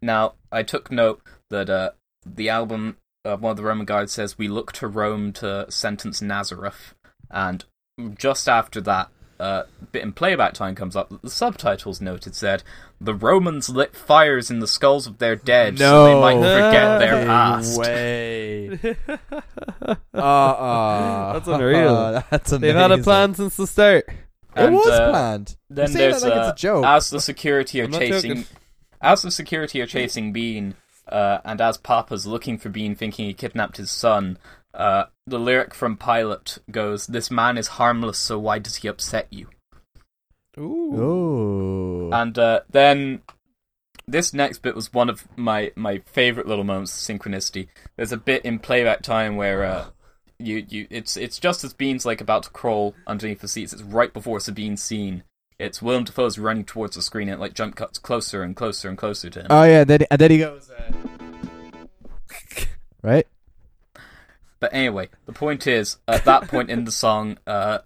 C: now, I took note that uh, the album, uh, one of the Roman guards says, We look to Rome to sentence Nazareth. And just after that, uh, bit in playback time comes up. The subtitles noted said, The Romans lit fires in the skulls of their dead so they might forget their
A: fucking
C: past.
A: Way. Uh-uh.
B: That's unreal.
A: that's amazing.
B: They've had a plan since the start.
A: It was
C: uh,
A: planned.
C: Then
A: You're saying
C: there's
A: that like
C: uh,
A: it's a joke.
C: as the security are chasing,
B: joking.
C: As the security are chasing Bean, uh, and as Papa's looking for Bean, thinking he kidnapped his son. Uh, the lyric from Pilate goes, "This man is harmless, so why does he upset you?"
B: Ooh.
A: Ooh.
C: And uh, then this next bit was one of my my favorite little moments of synchronicity. There's a bit in playback time where uh, you you it's it's just as Bean's like about to crawl underneath the seats. It's right before Sabine's scene. It's Willem Dafoe's running towards the screen and it like jump cuts closer and closer and closer to him.
A: oh yeah, then and then he goes. Uh... right.
C: But anyway, the point is, at that point in the song, uh,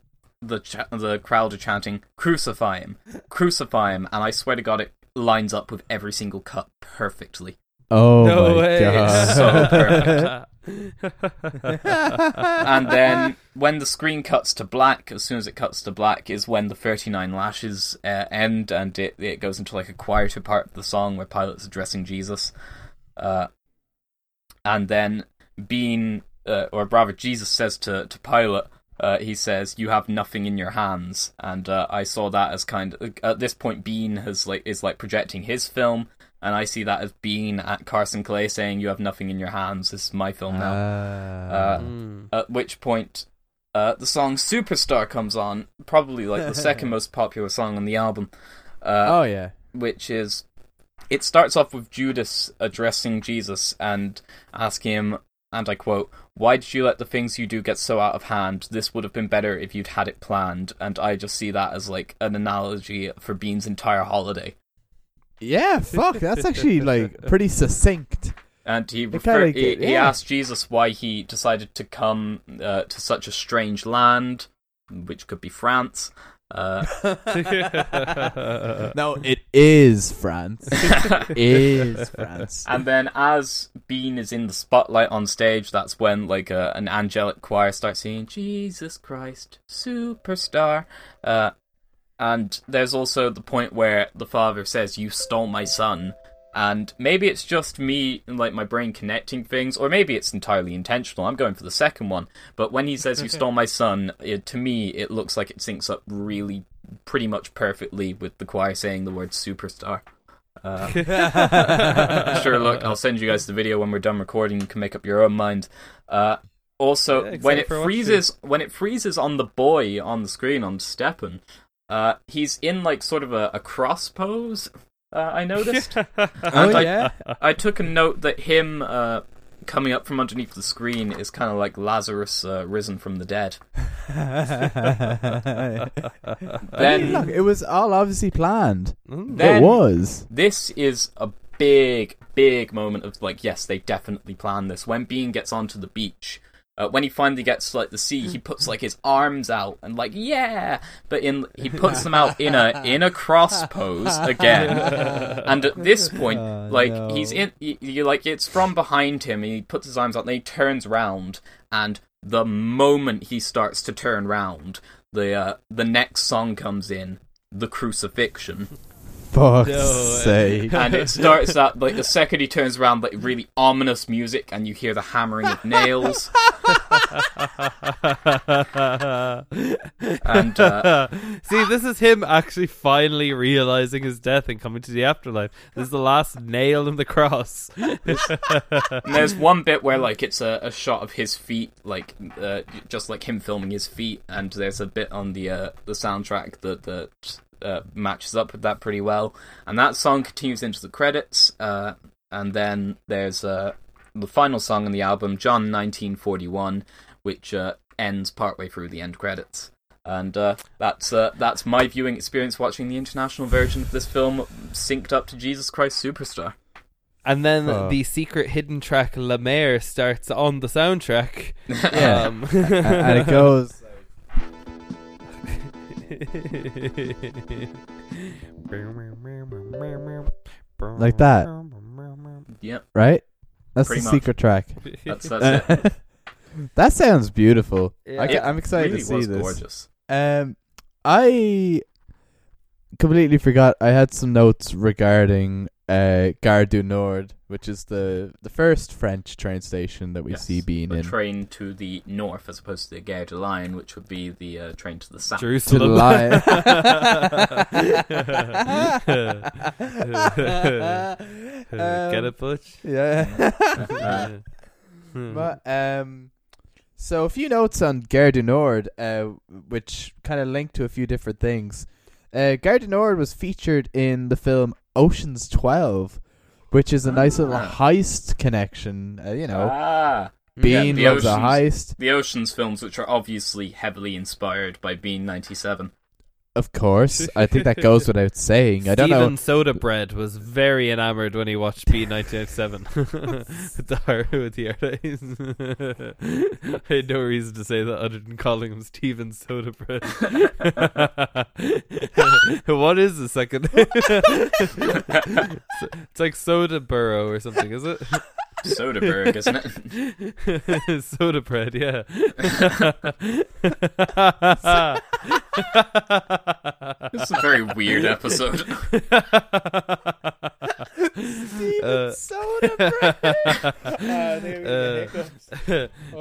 C: the cha- the crowd are chanting, "Crucify him, crucify him!" And I swear to God, it lines up with every single cut perfectly.
A: Oh
B: no
A: my
B: way.
A: god.
C: So perfect. And then when the screen cuts to black, as soon as it cuts to black, is when the 39 lashes uh, end and it, it goes into like a quieter part of the song where Pilate's addressing Jesus. Uh, and then Bean, uh, or rather, Jesus says to, to Pilate, uh, he says, "You have nothing in your hands," and uh, I saw that as kind of at this point, Bean has like is like projecting his film, and I see that as Bean at Carson Clay saying, "You have nothing in your hands. This is my film now."
A: Ah.
B: Mm.
C: At which point, uh, the song "Superstar" comes on, probably like the second most popular song on the album. Uh,
A: oh yeah.
C: which is it starts off with Judas addressing Jesus and asking him, and I quote, "Why did you let the things you do get so out of hand? This would have been better if you'd had it planned." And I just see that as like an analogy for Bean's entire holiday.
A: Yeah, fuck. That's actually like pretty succinct.
C: And he refer-
A: like
C: he,
A: it,
C: he asked Jesus why he decided to come uh, to such a strange land, which could be France. Uh,
A: No, it is France. is France.
C: And then as Bean is in the spotlight on stage, that's when like a, an angelic choir starts singing Jesus Christ, superstar. Uh, and there's also the point where the father says, "You stole my son." And maybe it's just me, like my brain connecting things, or maybe it's entirely intentional. I'm going for the second one. But when he says, You stole my son, it, to me, it looks like it syncs up really, pretty much perfectly with the choir saying the word superstar. Uh, sure, look, I'll send you guys the video when we're done recording. You can make up your own mind. Uh, also,
B: Yeah,
C: when it freezes, when it freezes on the boy on the screen on Stepan, uh, he's in like sort of a, a cross pose. Uh, I noticed.
A: Oh
C: I-
A: yeah.
C: I took a note that him uh, coming up from underneath the screen is kind of like Lazarus uh, risen from the dead. Then
A: look, it was all obviously planned.
B: Mm.
C: Then-
A: it was.
C: this is a big, big moment of like, yes, they definitely planned this. When Bean gets onto the beach, uh, when he finally gets to like the sea, he puts like his arms out and like, yeah, but in he puts them out in a in a cross pose again. And at this point,
A: Oh,
C: like
A: no.
C: he's in, you, you like it's from behind him, and he puts his arms out, and he turns round, and the moment he starts to turn round, the uh, the next song comes in, the crucifixion.
A: Fuck's
B: No.
A: sake.
C: and it starts at like the second he turns around, like really ominous music, and you hear the hammering of nails. And, uh,
B: See, this is him actually finally realizing his death and coming to the afterlife. This is the last nail in the cross.
C: And there's one bit where like it's a, a shot of his feet, like uh, just like him filming his feet, and there's a bit on the uh, the soundtrack that that uh, matches up with that pretty well. And that song continues into the credits, uh, and then there's uh, the final song on the album, John 1941, which uh, ends partway through the end credits. And uh, that's uh, that's my viewing experience watching the international version of this film synced up to Jesus Christ Superstar.
B: And then
A: Oh.
B: the secret hidden track La Mer starts on the soundtrack.
A: Yeah.
B: Um,
A: and, and it goes. Like that.
C: Yep,
A: Right? That's
C: Pretty
A: the
C: much.
A: secret track.
C: that's that's it.
A: that sounds beautiful.
B: Yeah.
A: I
C: It
A: am excited
C: really
A: to see
C: was
A: this.
C: gorgeous.
A: Um, I completely forgot. I had some notes regarding uh, Gare du Nord, which is the the first French train station that we
C: Yes,
A: see being
C: the
A: in.
C: train to the north as opposed to the Gare de Lyon, which would be the uh, train to the south.
A: to
B: Jerusalem.
A: lie.
B: Get it, Butch?
A: Yeah. But um, so a few notes on Gare du Nord, uh, which kind of link to a few different things. Uh, Gare du Nord was featured in the film Ocean's Twelve, which is a nice little
C: Ah.
A: heist connection. Uh, you know,
C: Ah,
A: Bean
C: yeah, the
A: loves a heist,
C: the Ocean's films, which are obviously heavily inspired by Bean ninety seven.
A: Of course. I think that goes without saying. I don't know.
B: Steven Soda Bread was very enamored when he watched B 1997 with the heart with the heart eyes. I had no reason to say that other than calling him Steven Soda Bread. what is the second? it's like Soda Burrow or something, is it?
C: Soderbergh, isn't
B: it? Soda bread, yeah.
C: this is a very weird episode.
B: Uh,
A: soda bread. There we go, hiccups.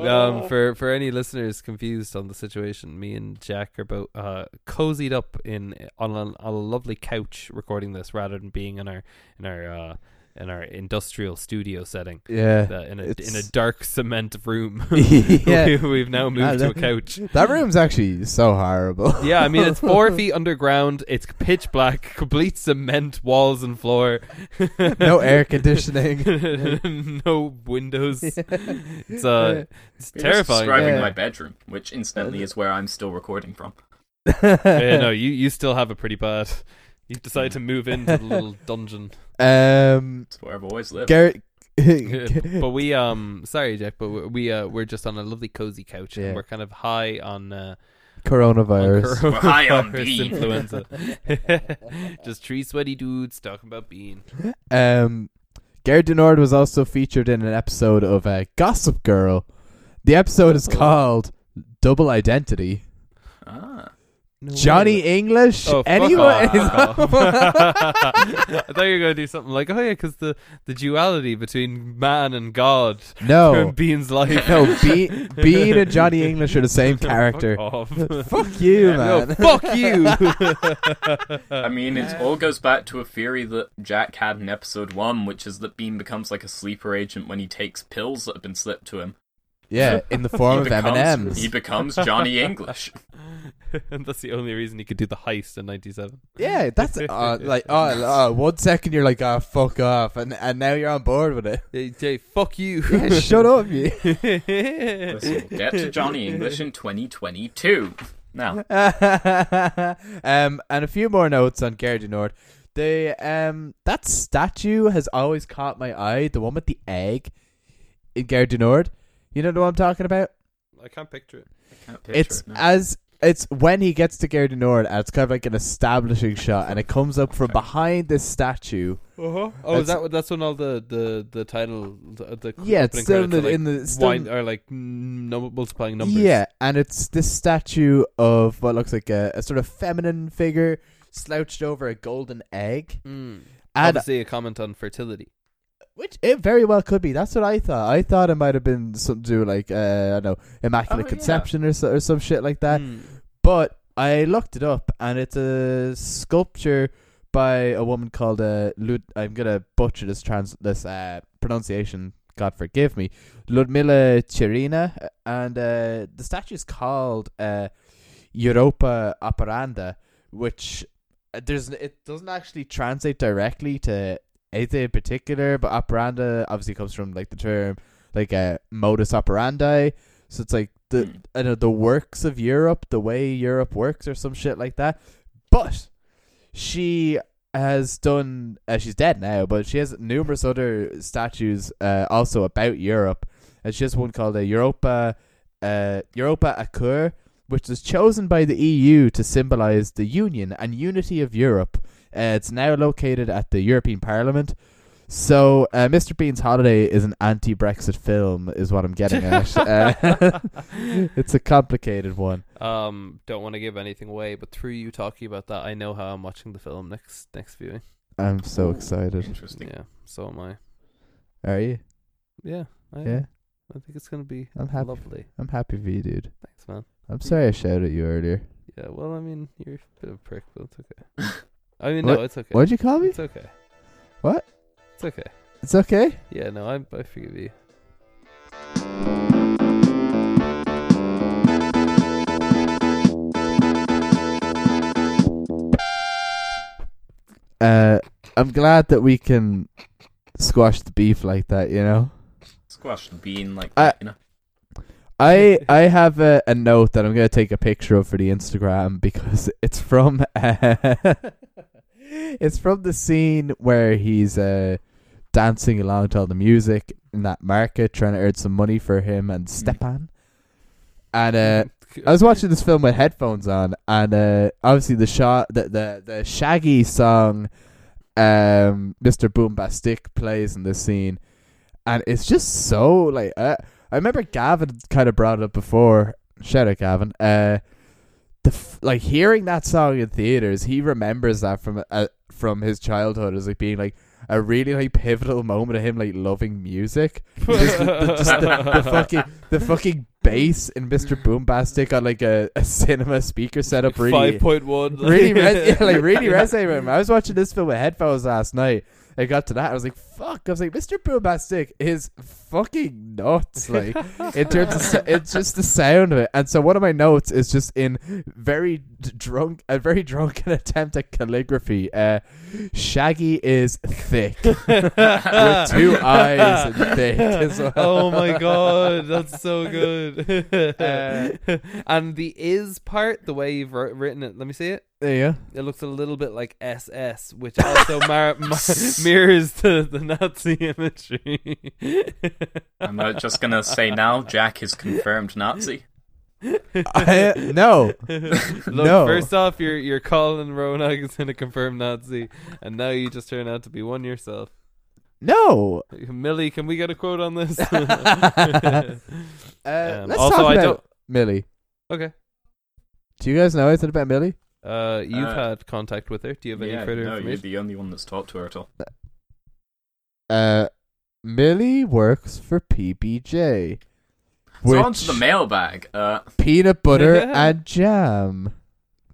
B: um, for for any listeners confused on the situation, me and Jack are both uh, cozied up in on a, on a lovely couch recording this, rather than being in our in our uh, in our industrial studio setting.
A: Yeah.
B: Uh, in a in a dark cement room.
A: yeah.
B: we, we've now moved to a couch.
A: That room's actually so horrible.
B: Yeah, I mean it's four feet underground. It's pitch black, complete cement walls and floor.
A: no air conditioning.
B: no windows. It's uh, it's
C: You're
B: terrifying.
C: describing
A: Yeah.
C: my bedroom, which incidentally is where I'm still recording from.
B: yeah, no, you you still have it pretty bad. You've decided to move into the little dungeon.
A: Um,
C: It's where I've always lived.
A: Garrett.
B: but we um sorry Jack, but we- we uh we're just on a lovely cozy couch
A: Yeah.
B: and we're kind of high on uh on
A: coronavirus.
C: We're high on
B: coronavirus
C: bean.
B: influenza. just three sweaty dudes talking about bean.
A: Um, Gare du Nord was also featured in an episode of uh, Gossip Girl. The episode is
B: Oh.
A: called Double Identity.
C: Ah.
B: No
A: Johnny
B: way.
A: English?
B: Oh, fuck
A: Anyone?
B: off, fuck off. I thought you were going to do something like, oh yeah, because the, the duality between man and God
A: no.
B: Bean's life.
A: No, Be- Bean and Johnny English are the same
B: Fuck
A: character.
B: off.
A: Fuck you,
B: No,
A: man.
B: fuck you.
C: I mean, it all goes back to a theory that Jack had in episode one, which is that Bean becomes like a sleeper agent when he takes pills that have been slipped to him.
A: yeah, in the form
C: he
A: of
C: becomes,
A: M&Ms.
C: He becomes Johnny English.
B: and that's the only reason he could do the heist in '97.
A: Yeah, that's uh, like oh, uh, one second you're like, oh, fuck off, and and now you're on board with it.
B: Hey, Jay, fuck you.
A: Yeah, shut up, you.
C: Listen, get to Johnny English in 2022. Now,
A: um, and a few more notes on Gare du Nord. The um, that statue has always caught my eye. The one with the egg in Gare du Nord. You know what I'm talking about?
B: I can't picture it.
C: I can't picture
A: It's
C: it now.
A: as it's when he gets to Gare du Nord, and it's kind of like an establishing shot, and it comes up from behind this statue.
B: Oh,
A: That's-
B: is that what- that's when all the the the title the, the
A: Yeah, it's still in the,
B: are,
A: in
B: like,
A: the still
B: wine, or like num- multiplying numbers.
A: Yeah, and it's this statue of what looks like a, a sort of feminine figure slouched over a golden egg.
B: Mm.
A: And
B: Obviously, a comment on fertility.
A: Which it very well could be. That's what I thought. I thought it might have been something to do with like uh, I don't know, immaculate
C: Oh, yeah.
A: conception or so, or some shit like that.
B: Mm.
A: But I looked it up, and it's a sculpture by a woman called uh, Lud. I'm gonna butcher this trans this uh, pronunciation. God forgive me, Ludmilla Tchérina, and uh, the statue is called uh, Europa Operanda, which uh, there's it doesn't actually translate directly to anything in particular, but operanda obviously comes from like the term like uh, modus operandi. So it's like the
C: Hmm.
A: I know the works of Europe, the way Europe works, or some shit like that. But she has done. Uh, she's dead now, but she has numerous other statues uh, also about Europe, and she has one called a Europa, uh, Europe à cœur, which was chosen by the EU to symbolize the union and unity of Europe. Uh, it's now located at the European Parliament. So, uh, Mr. Bean's Holiday is an anti-Brexit film, is what I'm getting at. uh, it's a complicated one.
B: Um, don't want to give anything away, but through you talking about that, I know how I'm watching the film next next viewing.
A: I'm so
C: Ooh.
A: excited.
C: Interesting.
B: Yeah, so am I.
A: Are you?
B: Yeah, I,
A: Yeah,
B: I think it's gonna be
A: I'm happy.
B: lovely.
A: I'm happy for you, dude.
B: Thanks, man.
A: I'm sorry I shouted at you earlier.
B: Yeah, well, I mean, you're a bit of a prick, but it's okay. I mean,
A: What-
B: no, it's okay.
A: What'd you call me?
B: It's okay.
A: What?
B: It's okay.
A: It's okay.
B: Yeah, no, I I forgive you.
A: Uh, I'm glad that we can squash the beef like that. You know.
C: Squash the bean like
A: I-
C: that, you know.
A: I I have a, a note that I'm gonna take a picture of for the Instagram because it's from uh, it's from the scene where he's uh dancing along to all the music in that market trying to earn some money for him and Stepan. And uh I was watching this film with headphones on and uh obviously the shot the the, the shaggy song um Mr. Boombastic plays in this scene and it's just so like uh, I remember Gavin kind of brought it up before. Shout out Gavin. Uh, the f- like hearing that song in theaters, he remembers that from uh, from his childhood as like being like a really like pivotal moment of him like loving music. Just the, the, just the, the fucking the fucking bass in Mr. Boombastic on like a, a cinema speaker setup really
B: Five point one.
A: really res- yeah, like really resonated with him. I was watching this film with headphones last night. I got to that. I was like, "Fuck!" I was like, "Mr. Boombastic is fucking nuts." Like in terms of, it's just the sound of it. And so one of my notes is just in very d- drunk, a very drunken attempt at calligraphy. Uh, Shaggy is thick with two eyes and thick as well.
B: oh my god, that's so good.
A: Uh,
B: and the is part, the way you've wr- written it, let me see it.
A: There you
B: It looks a little bit like SS, which also mar- mar- mirrors the, the Nazi imagery.
C: I'm uh, just gonna say now, Jack is confirmed Nazi.
A: I, no,
B: Look,
A: No.
B: first off, you're you're calling Ronak is a confirmed Nazi, and now you just turn out to be one yourself.
A: no.
B: Millie, can we get a quote on this?
A: Uh,
B: Um,
A: let's
B: also,
A: talk
B: I
A: about
B: don't-
A: Millie.
B: okay.
A: Do you guys know anything about Millie?
B: Uh, you've
C: Uh,
B: had contact with her. Do you have any
C: yeah,
B: further
C: no, you're the only one that's talked to her at all.
A: Uh, Millie works for PBJ.
C: So
A: Which
C: on to the mailbag. Uh,
A: peanut butter and jam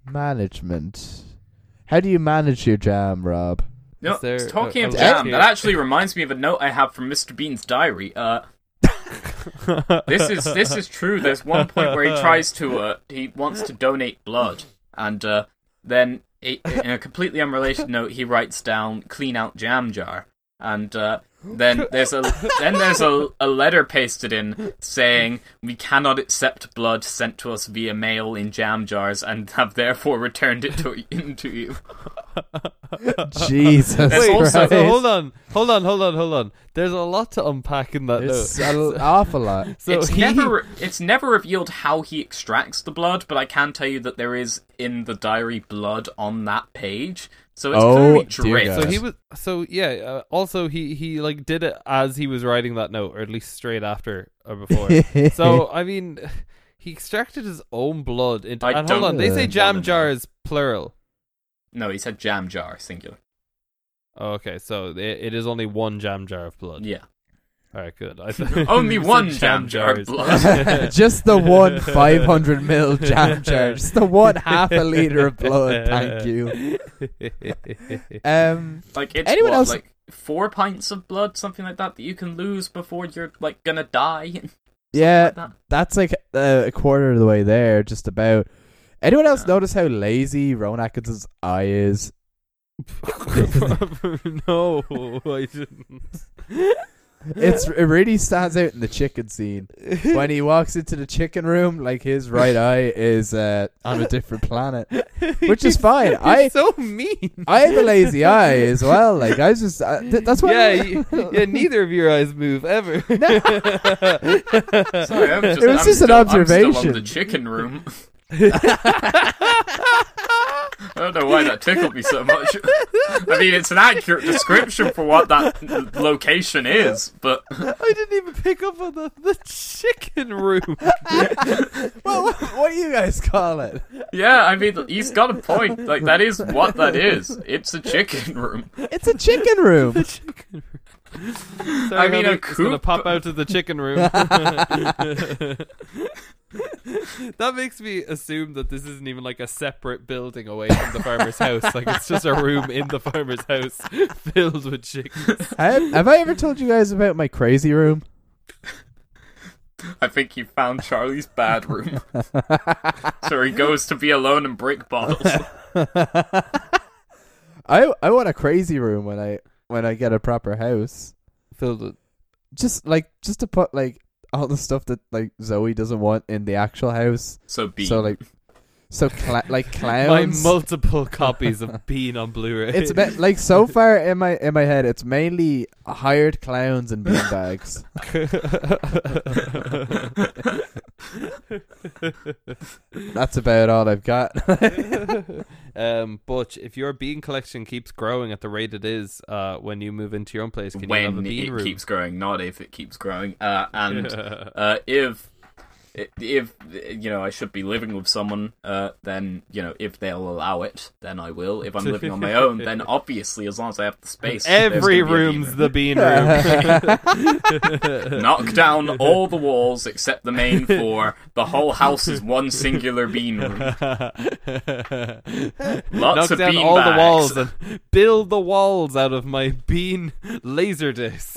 A: management. How do you manage your jam, Rob?
C: you know,
B: there
C: talking
B: a-
C: of
B: a
C: jam,
B: link
C: that actually reminds me of a note I have from Mr. Bean's diary. Uh, this is this is true. There's one point where he tries to uh, he wants to donate blood, and uh, then in a completely unrelated note, he writes down "clean out jam jar," and uh, then there's a then there's a, a letter pasted in saying we cannot accept blood sent to us via mail in jam jars and have therefore returned it to into you.
A: Jesus
C: There's
B: Wait,
C: also-
A: Christ.
B: so hold on, hold on, hold on, hold on. There's a lot to unpack in that
A: It's
B: note.
A: an awful lot.
B: So
C: it's
B: he,
C: never it's never revealed how he extracts the blood, but I can tell you that there is in the diary blood on that page. So it's
A: Oh,
C: clearly
A: dear. God.
B: so he was so yeah. Uh, also, he he like did it as he was writing that note, or at least straight after or before. so I mean, he extracted his own blood into.
C: I
B: and hold
C: don't
B: on, they say jam
C: know.
B: jar is plural.
C: No, he said jam jar singular.
B: Oh, okay, so it, it is only one jam jar of blood.
C: Yeah.
B: All right, good. I th-
C: Only one jam jar of
B: jars.
C: blood.
A: just the one 500 mil jam jar. Just the one half a liter of blood. Thank you. Um,
C: Like it's
A: Anyone
C: what,
A: else-
C: like four pints of blood, something like that, that you can lose before you're like gonna die.
A: yeah,
C: like that.
A: that's like uh, a quarter of the way there, just about. Anyone else
C: Yeah.
A: notice how lazy Rowan Atkinson's eye is?
B: no, I didn't.
A: It's it really stands out in the chicken scene when he walks into the chicken room. Like his right eye is uh, on a different planet, which is fine.
B: He's
A: I
B: so mean.
A: I have a lazy eye as well. Like I was just uh, th- that's why.
B: yeah, you, yeah. Neither of your eyes move ever.
C: Sorry, I'm just,
A: It was
C: I'm
A: just an
C: still, I'm still
A: observation.
C: on the chicken room. I don't know why that tickled me so much. I mean, it's an accurate description for what that location is, but
B: I didn't even pick up on the, the chicken room.
A: well, what, what do you guys call it?
C: yeah, I mean, he's got a point. Like, that is what that is. It's a chicken room.
A: It's a chicken room.
B: the chicken room. Sorry,
C: I mean, a
B: honey, it's gonna
C: coop-
B: pop out of the chicken room. that makes me assume that this isn't even like a separate building away from the farmer's house. Like it's just a room in the farmer's house filled with chickens.
A: have, have I ever told you guys about my crazy room?
C: I think you found Charlie's bad room. so he goes to be alone and break bottles.
A: I I want a crazy room when I when I get a proper house.
B: Filled with
A: Just like just to put like all the stuff that like Zoe doesn't want in the actual house.
C: So B.
A: So like so cla- like
B: my
A: clowns.
B: multiple copies of Bean on Blu-ray.
A: it's ma- like so far in my in my head, it's mainly hired clowns and bean bags. That's about all I've got.
B: Um, but if your bean collection keeps growing at the rate it is, uh, when you move into your own place, can you have a
C: when
B: bean
C: it
B: room?
C: keeps growing, not if it keeps growing. Uh, and uh, if if you know I should be living with someone, uh, then you know if they'll allow it, then I will. If I'm living on my own, then obviously as long as I have the space,
B: Every room's the bean room.
C: knock down all the walls except the main floor. The whole house is one singular bean room.
B: Knock
C: Lots of
B: down
C: bean
B: all the walls and build the walls out of my bean laser discs.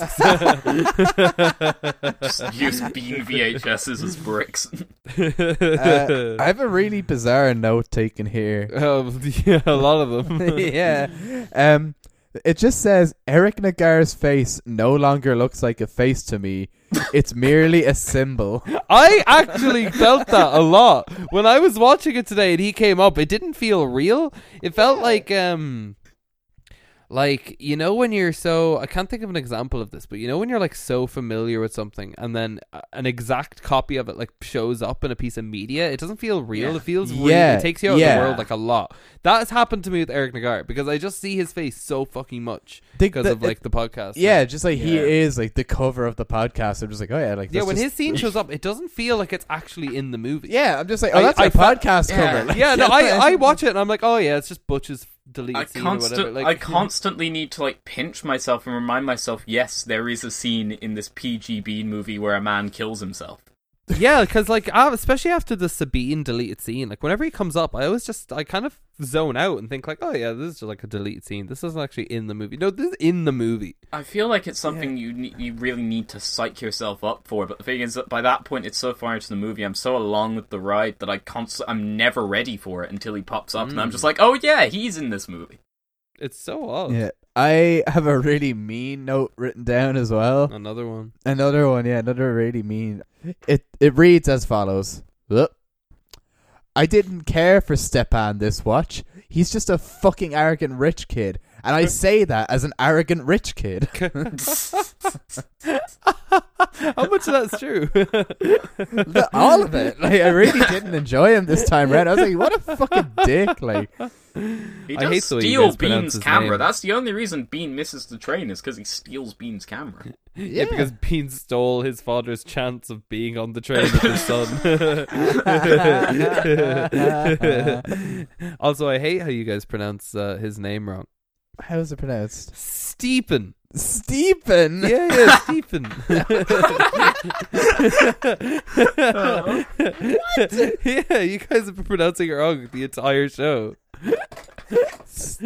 C: Just use bean VHSs as bricks.
A: Uh, I have a really bizarre note taken here.
B: Um, yeah, a lot of them.
A: yeah. Um, it just says Eric Naggar's face no longer looks like a face to me. It's merely a symbol.
B: I actually felt that a lot when I was watching it today and he came up. It didn't feel real. It felt like um like you know when you're so I can't think of an example of this, but you know when you're like so familiar with something and then uh, an exact copy of it like shows up in a piece of media, it doesn't feel real.
C: Yeah.
B: It feels real.
A: Yeah,
B: It takes you out of the world like a lot. That has happened to me with Eric Naggar because I just see his face so fucking much because of like the podcast.
A: Yeah, just like he is like the cover of the podcast. I'm just like, oh yeah, like
B: Yeah, when
A: just-
B: his scene shows up, it doesn't feel like it's actually in the movie.
A: Yeah, I'm just like, oh,
B: I-
A: that's
B: I
A: a
B: fe-
A: podcast
C: Yeah.
A: cover. Like,
B: yeah, no, I, I watch it and I'm like, oh yeah, it's just Butch's
C: I
B: scene or whatever. Like,
C: I constantly need to like pinch myself and remind myself. Yes, there is a scene in this PG Bean movie where a man kills himself.
B: Yeah, because like, uh, especially after the Sabine deleted scene, like whenever he comes up, I always just, I kind of zone out and think like, oh yeah, this is just like a deleted scene. This isn't actually in the movie. No, this is in the movie.
C: I feel like it's something you ne- you really need to psych yourself up for. But the thing is that by that point, it's so far into the movie, I'm so along with the ride that I const- I'm never ready for it until he pops up, and I'm
B: Mm.
C: just like, oh yeah, he's in this movie.
B: It's so odd.
A: Yeah. I have a really mean note written down as well.
B: Another one.
A: Another one, yeah, another really mean. It it reads as follows. Look. I didn't care for Stepan this watch. He's just a fucking arrogant rich kid. And I say that as an arrogant rich kid.
B: How much of that's true?
A: The- All of it. Like I really didn't enjoy him this time around. I was like, what a fucking dick. Like
C: He
B: I
C: does
B: hate the way you
C: steal Bean's camera.
B: name.
C: That's the only reason Bean misses the train is because he steals Bean's camera.
B: yeah, because Bean stole his father's chance of being on the train with his son. also, I hate how you guys pronounce uh, his name wrong.
A: How's it pronounced?
B: Steepen.
A: Steepen.
B: Yeah, yeah, Stephen. yeah, you guys have been pronouncing it wrong the entire show. It's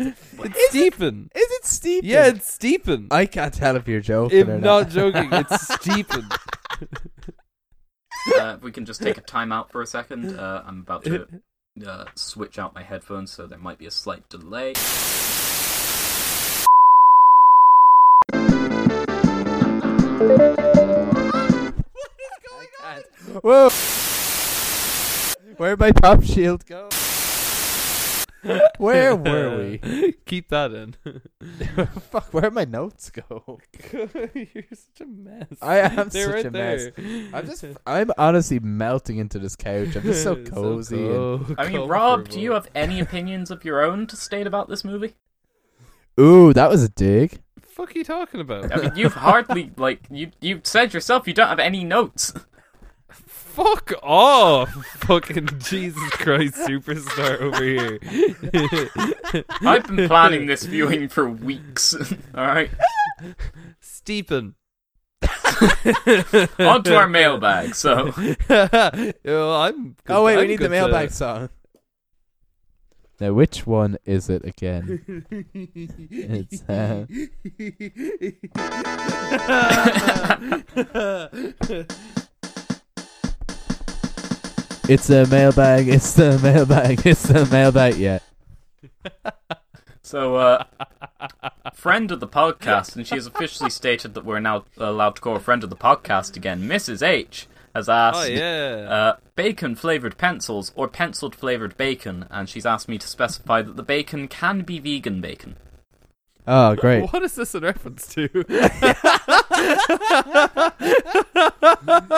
B: Stephen.
A: Is it Steepen?
B: Yeah, it's Steepen.
A: I can't tell if you're joking or
B: I'm
A: not.
B: not joking. It's Steepen.
C: Uh, if we can just take a time out for a second. Uh, I'm about to uh, switch out my headphones, so there might be a slight delay.
A: Whoa! Where'd my pop shield go? Where were we?
B: Keep that in.
A: Fuck, where'd my notes go?
B: You're such a mess.
A: I am
B: They're
A: such
B: right
A: a mess. I'm just, I'm honestly melting into this couch. I'm just so
B: So
A: cozy. and,
B: co-
C: I mean, Rob, do you
B: comfortable.
C: have any opinions of your own to state about this movie?
A: ooh, that was a dig.
B: Fuck are you talking about?
C: I mean, you've hardly like you you said yourself you don't have any notes.
B: Fuck off! Fucking Jesus Christ, superstar over here.
C: I've been planning this viewing for weeks. All right,
B: Stephen.
C: on to our mailbag. So,
B: well, I'm.
A: Oh wait, we
B: I'm
A: need the
B: good
A: mailbag
B: to-
A: song. Now, which one is it again? it's uh, it's the mailbag. It's the mailbag. It's the mailbag. Yeah.
C: so uh, friend of the podcast, and she has officially stated that we're now allowed to call her friend of the podcast again. Mrs. H has asked.
B: Oh yeah.
C: Uh, bacon flavored pencils or penciled flavored bacon, and she's asked me to specify that the bacon can be vegan bacon.
A: Oh, great.
B: What is this in reference to?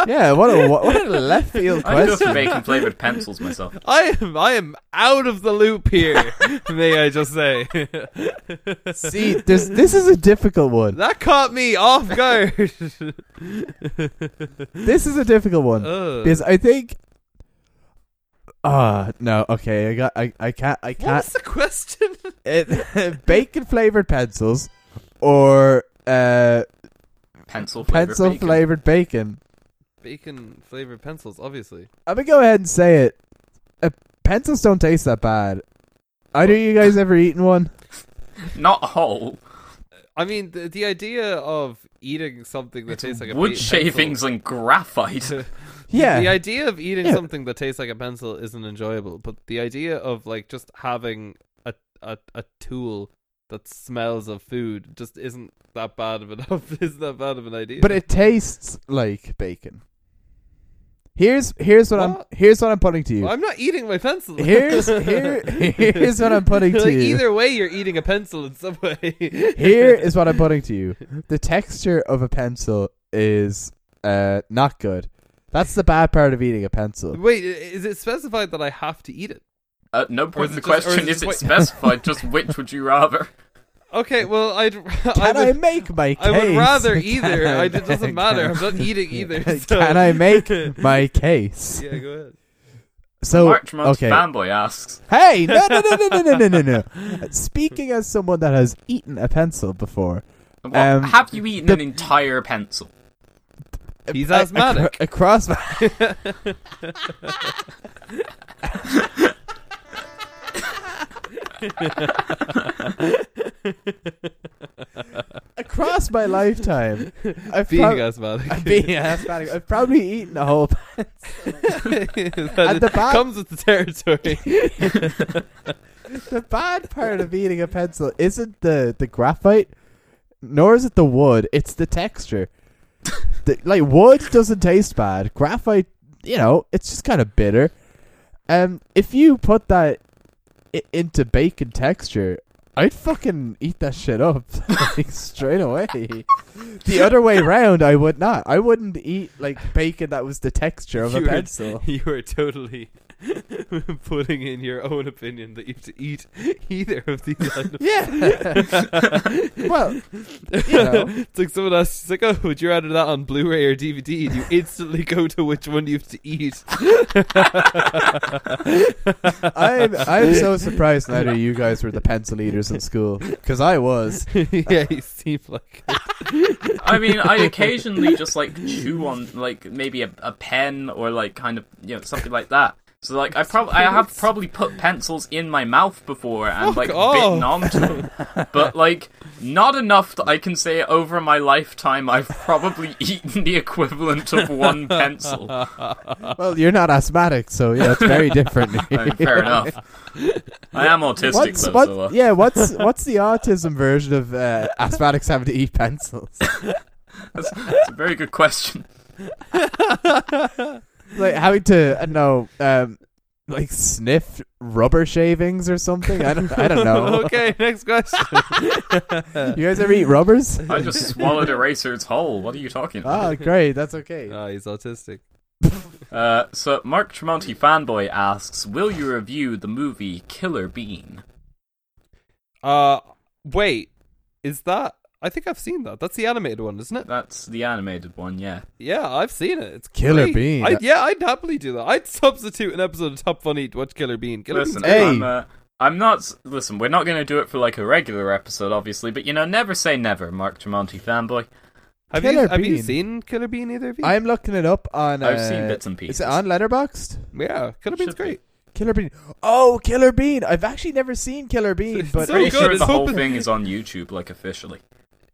A: Yeah, what a what a left field question.
C: I go for
A: question.
C: bacon flavored pencils myself.
B: I am I am out of the loop here. may I just say?
A: See, this this is a difficult one.
B: that caught me off guard.
A: This is a difficult one
B: Ugh.
A: because I think. Ah, no. Okay, I got. I, I can't. I can't.
B: What's the question?
A: It, bacon flavored pencils, or uh,
C: Pencil flavored
A: pencil
C: bacon.
A: flavored bacon.
B: Bacon flavored pencils, obviously.
A: I'm gonna go ahead and say it. Uh, pencils don't taste that bad. Either you guys ever eaten one?
C: Not a whole.
B: I mean, the, the idea of eating something that
C: It's
B: tastes like a
C: wood shavings
B: pencil-
C: and graphite.
A: Yeah.
B: The idea of eating
A: Yeah.
B: something that tastes like a pencil isn't enjoyable, but the idea of like just having a a, a tool that smells of food just isn't that bad of enough. isn't that bad of an idea?
A: but it tastes like bacon. Here's here's what,
B: What?
A: I'm here's what I'm putting to you.
B: Well, I'm not eating my pencil.
A: Here's here here's what I'm putting to you.
B: either way, you're eating a pencil in some way.
A: Here is what I'm putting to you. The texture of a pencil is uh not good. That's the bad part of eating a pencil.
B: Wait, is it specified that I have to eat it?
C: At no point in the
B: just-
C: question
B: is
C: is
B: it
C: it specified, just which would you rather?
B: Okay, well, I'd.
A: Can I,
B: would,
A: make my case?
B: I would rather either.
A: I-
B: I, it doesn't matter. I'm not eating either. so-
A: Can I make my case?
B: yeah, go ahead.
A: So
C: March Month
A: okay.
C: fanboy asks.
A: Hey, no, no, no, no, no, no, no, no, no. Speaking as someone that has eaten a pencil before,
C: What,
A: Um,
C: have you eaten
A: the-
C: an entire pencil?
B: He's
A: a-
B: asthmatic.
A: across my across my lifetime, I've
B: Being
A: prob-
B: asthmatic.
A: I'm being asthmatic. I've probably eaten a whole.
B: That
A: At the
B: comes with the territory.
A: the bad part of eating a pencil isn't the the graphite, nor is it the wood. It's the texture. The, like wood doesn't taste bad. Graphite, you know, it's just kind of bitter. Um, if you put that i- into bacon texture, I'd fucking eat that shit up like straight away. The other way round, I would not. I wouldn't eat like bacon that was the texture of a
B: You were-
A: pencil.
B: you are totally putting in your own opinion that you have to eat either of these items.
A: Yeah. well, you know.
B: it's like someone asks, it's like, "Oh, would you rather that on Blu-ray or DVD?" And you instantly go to which one you have to eat.
A: I'm I'm so surprised neither of you guys were the pencil eaters in school because I was.
B: yeah, you seem like it.
C: I mean, I occasionally just like chew on like maybe a, a pen or like kind of you know something like that. So like I probably I have probably put pencils in my mouth before and
B: Fuck
C: like
B: off.
C: bitten onto them, but like not enough that I can say over my lifetime I've probably eaten the equivalent of one pencil.
A: Well, you're not asthmatic, so yeah, it's very different.
C: I mean, fair enough. I am autistic
A: What's
C: though,
A: what?
C: so uh,
A: Yeah, what's what's the autism version of uh, asthmatics having to eat pencils?
C: that's, that's a very good question.
A: Like having to I don't um, like sniff rubber shavings or something. I don't I don't know.
B: okay, next question.
A: You guys ever eat rubbers?
C: I just swallowed a Eraser's whole. What are you talking about?
A: Oh, great. That's okay.
B: Ah, he's autistic.
C: Uh, so Mark Tremonti fanboy asks, "Will you review the movie Killer Bean?"
B: Uh, wait, is that? I think I've seen that. That's the animated one, isn't it?
C: That's the animated one, yeah.
B: Yeah, I've seen it. It's
A: Killer
B: great.
A: Bean.
B: I, yeah, I'd happily do that. I'd substitute an episode of Top Funny to watch Killer Bean. Killer
C: Listen,
B: Bean's
A: Hey.
C: I'm, uh, I'm not. Listen, we're not going to do it for like a regular episode, obviously, but you know, never say never, Mark Tremonti fanboy.
B: Have
A: Killer
B: you have you seen Killer Bean either of you?
A: I'm looking it up on.
C: I've
A: uh,
C: seen bits and pieces.
A: Is it on Letterboxd?
B: yeah, Killer Bean's
C: Should be.
B: great.
A: Killer Bean. Oh, Killer Bean. I've actually never seen Killer Bean,
B: It's
A: but
B: so
C: Pretty
B: good,
C: sure
B: it's
C: the whole thing is on YouTube, like officially.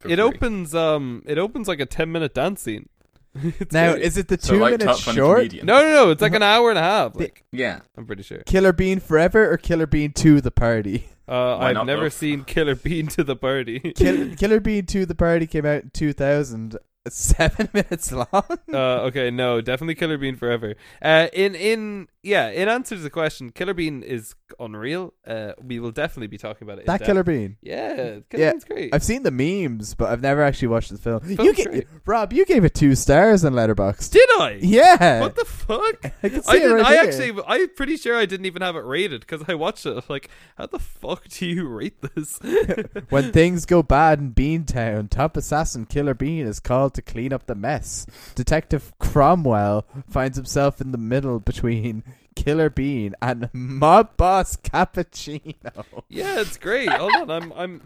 C: For
B: It
C: free.
B: opens um, it opens like a ten minute dance scene. It's
A: now
B: great.
A: is it the
C: So
A: two
C: like
A: minutes
C: top funny
A: short?
C: comedian.
B: no, no, no. It's like an hour and a half. Like
C: Yeah.
B: I'm pretty sure.
A: Killer Bean Forever or Killer Bean to the Party?
B: Uh,
C: Why
B: I've
C: not
B: never
C: both?
B: seen Killer Bean to the party.
A: Kill, Killer Bean to the Party came out in 2000, seven minutes long.
B: Uh, okay, no, definitely Killer Bean forever. Uh, in in yeah, in answer to the question, Killer Bean is unreal. Uh, we will definitely be talking about it.
A: that. Killer Bean.
B: yeah, Killer
A: Yeah,
B: Bean's great.
A: I've seen the memes, but I've never actually watched the film.
B: Film's
A: You ga-
B: great.
A: Rob, you gave it two stars on Letterboxd.
B: Did I?
A: Yeah.
B: What the fuck?
A: I can see
B: I
A: it
B: didn't.
A: right
B: I
A: here.
B: actually. I'm pretty sure I didn't even have it rated because I watched it. Like, how the fuck do you rate this?
A: When things go bad in Beantown, top assassin Killer Bean is called to clean up the mess. Detective Cromwell finds himself in the middle between Killer Bean and mob boss Cappuccino.
B: yeah, it's great. Hold on, I'm. I'm.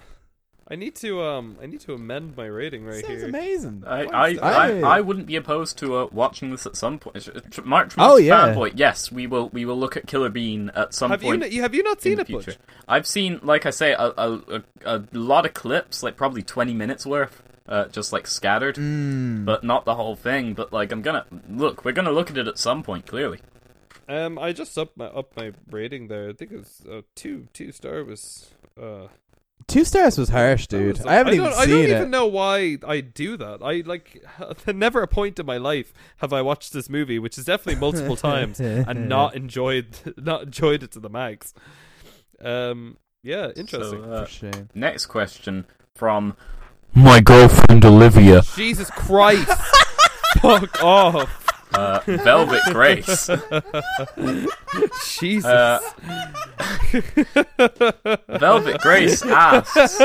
B: I need to. Um. I need to amend my rating right
A: Sounds
B: here.
A: amazing.
C: I,
B: Five
C: I. I, I wouldn't be opposed to uh, watching this at some point. Tr- tr- Mark,
A: Oh, yeah.
C: fanboy, yes, we will. We will look at Killer Bean at some
B: Have you?
C: point.
B: n- you- Have you not
C: in
B: seen
C: the
B: it,
C: future.
B: Butch?
C: I've seen, like I say, a, a, a, a lot of clips, like probably twenty minutes worth, uh, just like scattered,
A: Mm.
C: but not the whole thing. But like, I'm gonna look. We're gonna look at it at some point. Clearly,
B: Um. I just up my up my rating there. I think it was uh, two. Two star was. Uh.
A: Two stars was harsh, dude.
B: was-
A: I haven't
B: don't,
A: even
B: I don't
A: it.
B: even know why I do that. I like. Never a point in my life have I watched this movie, which is definitely multiple times, and not enjoyed not enjoyed it to the max. Um. Yeah. Interesting.
C: So, uh, next question from my girlfriend Olivia,
B: Jesus Christ! Fuck off!
C: Uh, Velvet Grace.
B: Jesus.
C: Uh, Velvet Grace asks,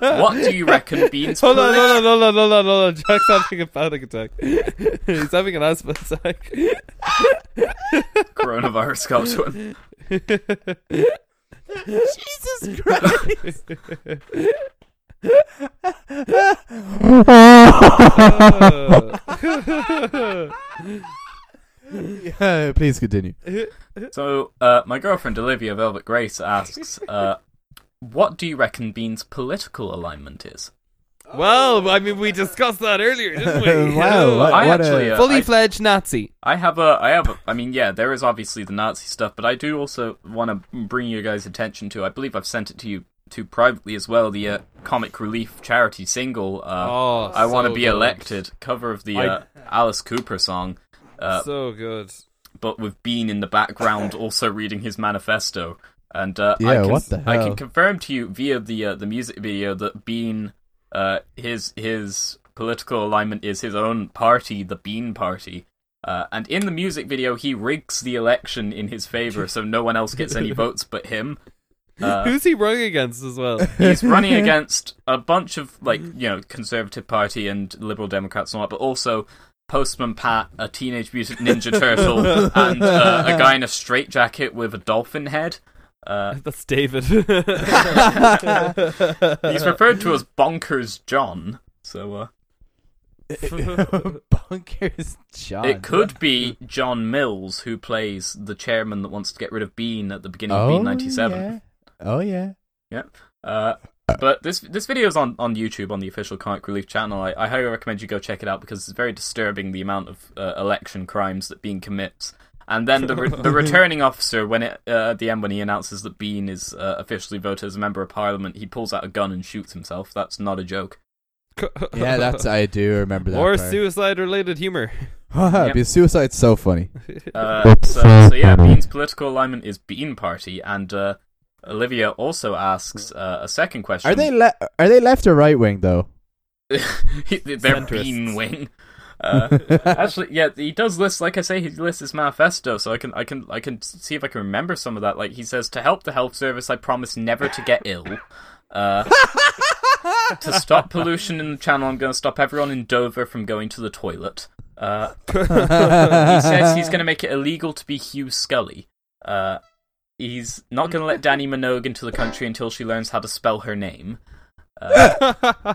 C: "What do you reckon Bean's
B: Hold on,
C: politi-
B: hold on, hold on, hold on, hold on. Jack's having a panic attack. He's having an asthma attack.
C: coronavirus got to him?"
A: Jesus Christ. yeah, please continue.
C: So, uh, my girlfriend Olivia Velvet Grace asks, uh, "What do you reckon Bean's political alignment is?"
B: well, I mean, we discussed that earlier, didn't we?
A: Wow, what-
C: I
A: what
C: actually, uh,
B: Fully
C: I,
B: fledged Nazi.
C: I have a, I have, a, I mean, yeah, there is obviously the Nazi stuff, but I do also want to bring your guys' attention to. I believe I've sent it to you to privately as well. The uh, comic relief charity single. Uh,
B: oh,
C: I want to be
B: good.
C: elected. Cover of the
B: I-
C: uh, Alice Cooper song. Uh,
B: so good.
C: but with Bean in the background also reading his manifesto. And uh,
A: Yeah,
C: I can,
A: what the hell?
C: I can confirm to you via the uh, the music video that Bean, uh, his his political alignment is his own party, the Bean Party. Uh, and in the music video, he rigs the election in his favor, so no one else gets any votes but him. Uh,
B: Who's he running against as well?
C: he's running against a bunch of like you know conservative party and liberal democrats and all that but also postman pat a teenage mutant ninja turtle and uh, a guy in a straitjacket with a dolphin head uh,
B: That's David.
C: he's referred to as bonkers john so uh,
A: Bunkers John.
C: it could be john mills who plays the chairman that wants to get rid of bean at the beginning of
A: oh,
C: bean 97
A: Yeah. Oh yeah.
C: Uh, but this this video is on, on YouTube on the official Comic Relief channel. I, I highly recommend you go check it out because it's very disturbing the amount of uh, election crimes that Bean commits. And then the re- the returning officer, when it uh, at the end when he announces that Bean is uh, officially voted as a member of Parliament, he pulls out a gun and shoots himself. That's not a joke.
A: Yeah, that's I do remember that. Or
B: suicide-related humor.
A: Haha,
C: Yep.
A: because suicide's so funny.
C: Uh, so, so yeah, Bean's political alignment is Bean Party, and uh, Olivia also asks uh, a second question.
A: Are they le- are they left or right wing though?
C: They're
B: Centrists.
C: Bean Wing. Uh, Actually, yeah, he does list. Like I say, he lists his manifesto, so I can, I can, I can see if I can remember some of that. Like he says, to help the health service, I promise never to get ill. Uh, to stop pollution in the channel, I'm going to stop everyone in Dover from going to the toilet. Uh, he says he's going to make it illegal to be Hugh Scully. Uh, he's not going to let Dannii Minogue into the country until she learns how to spell her name. Uh,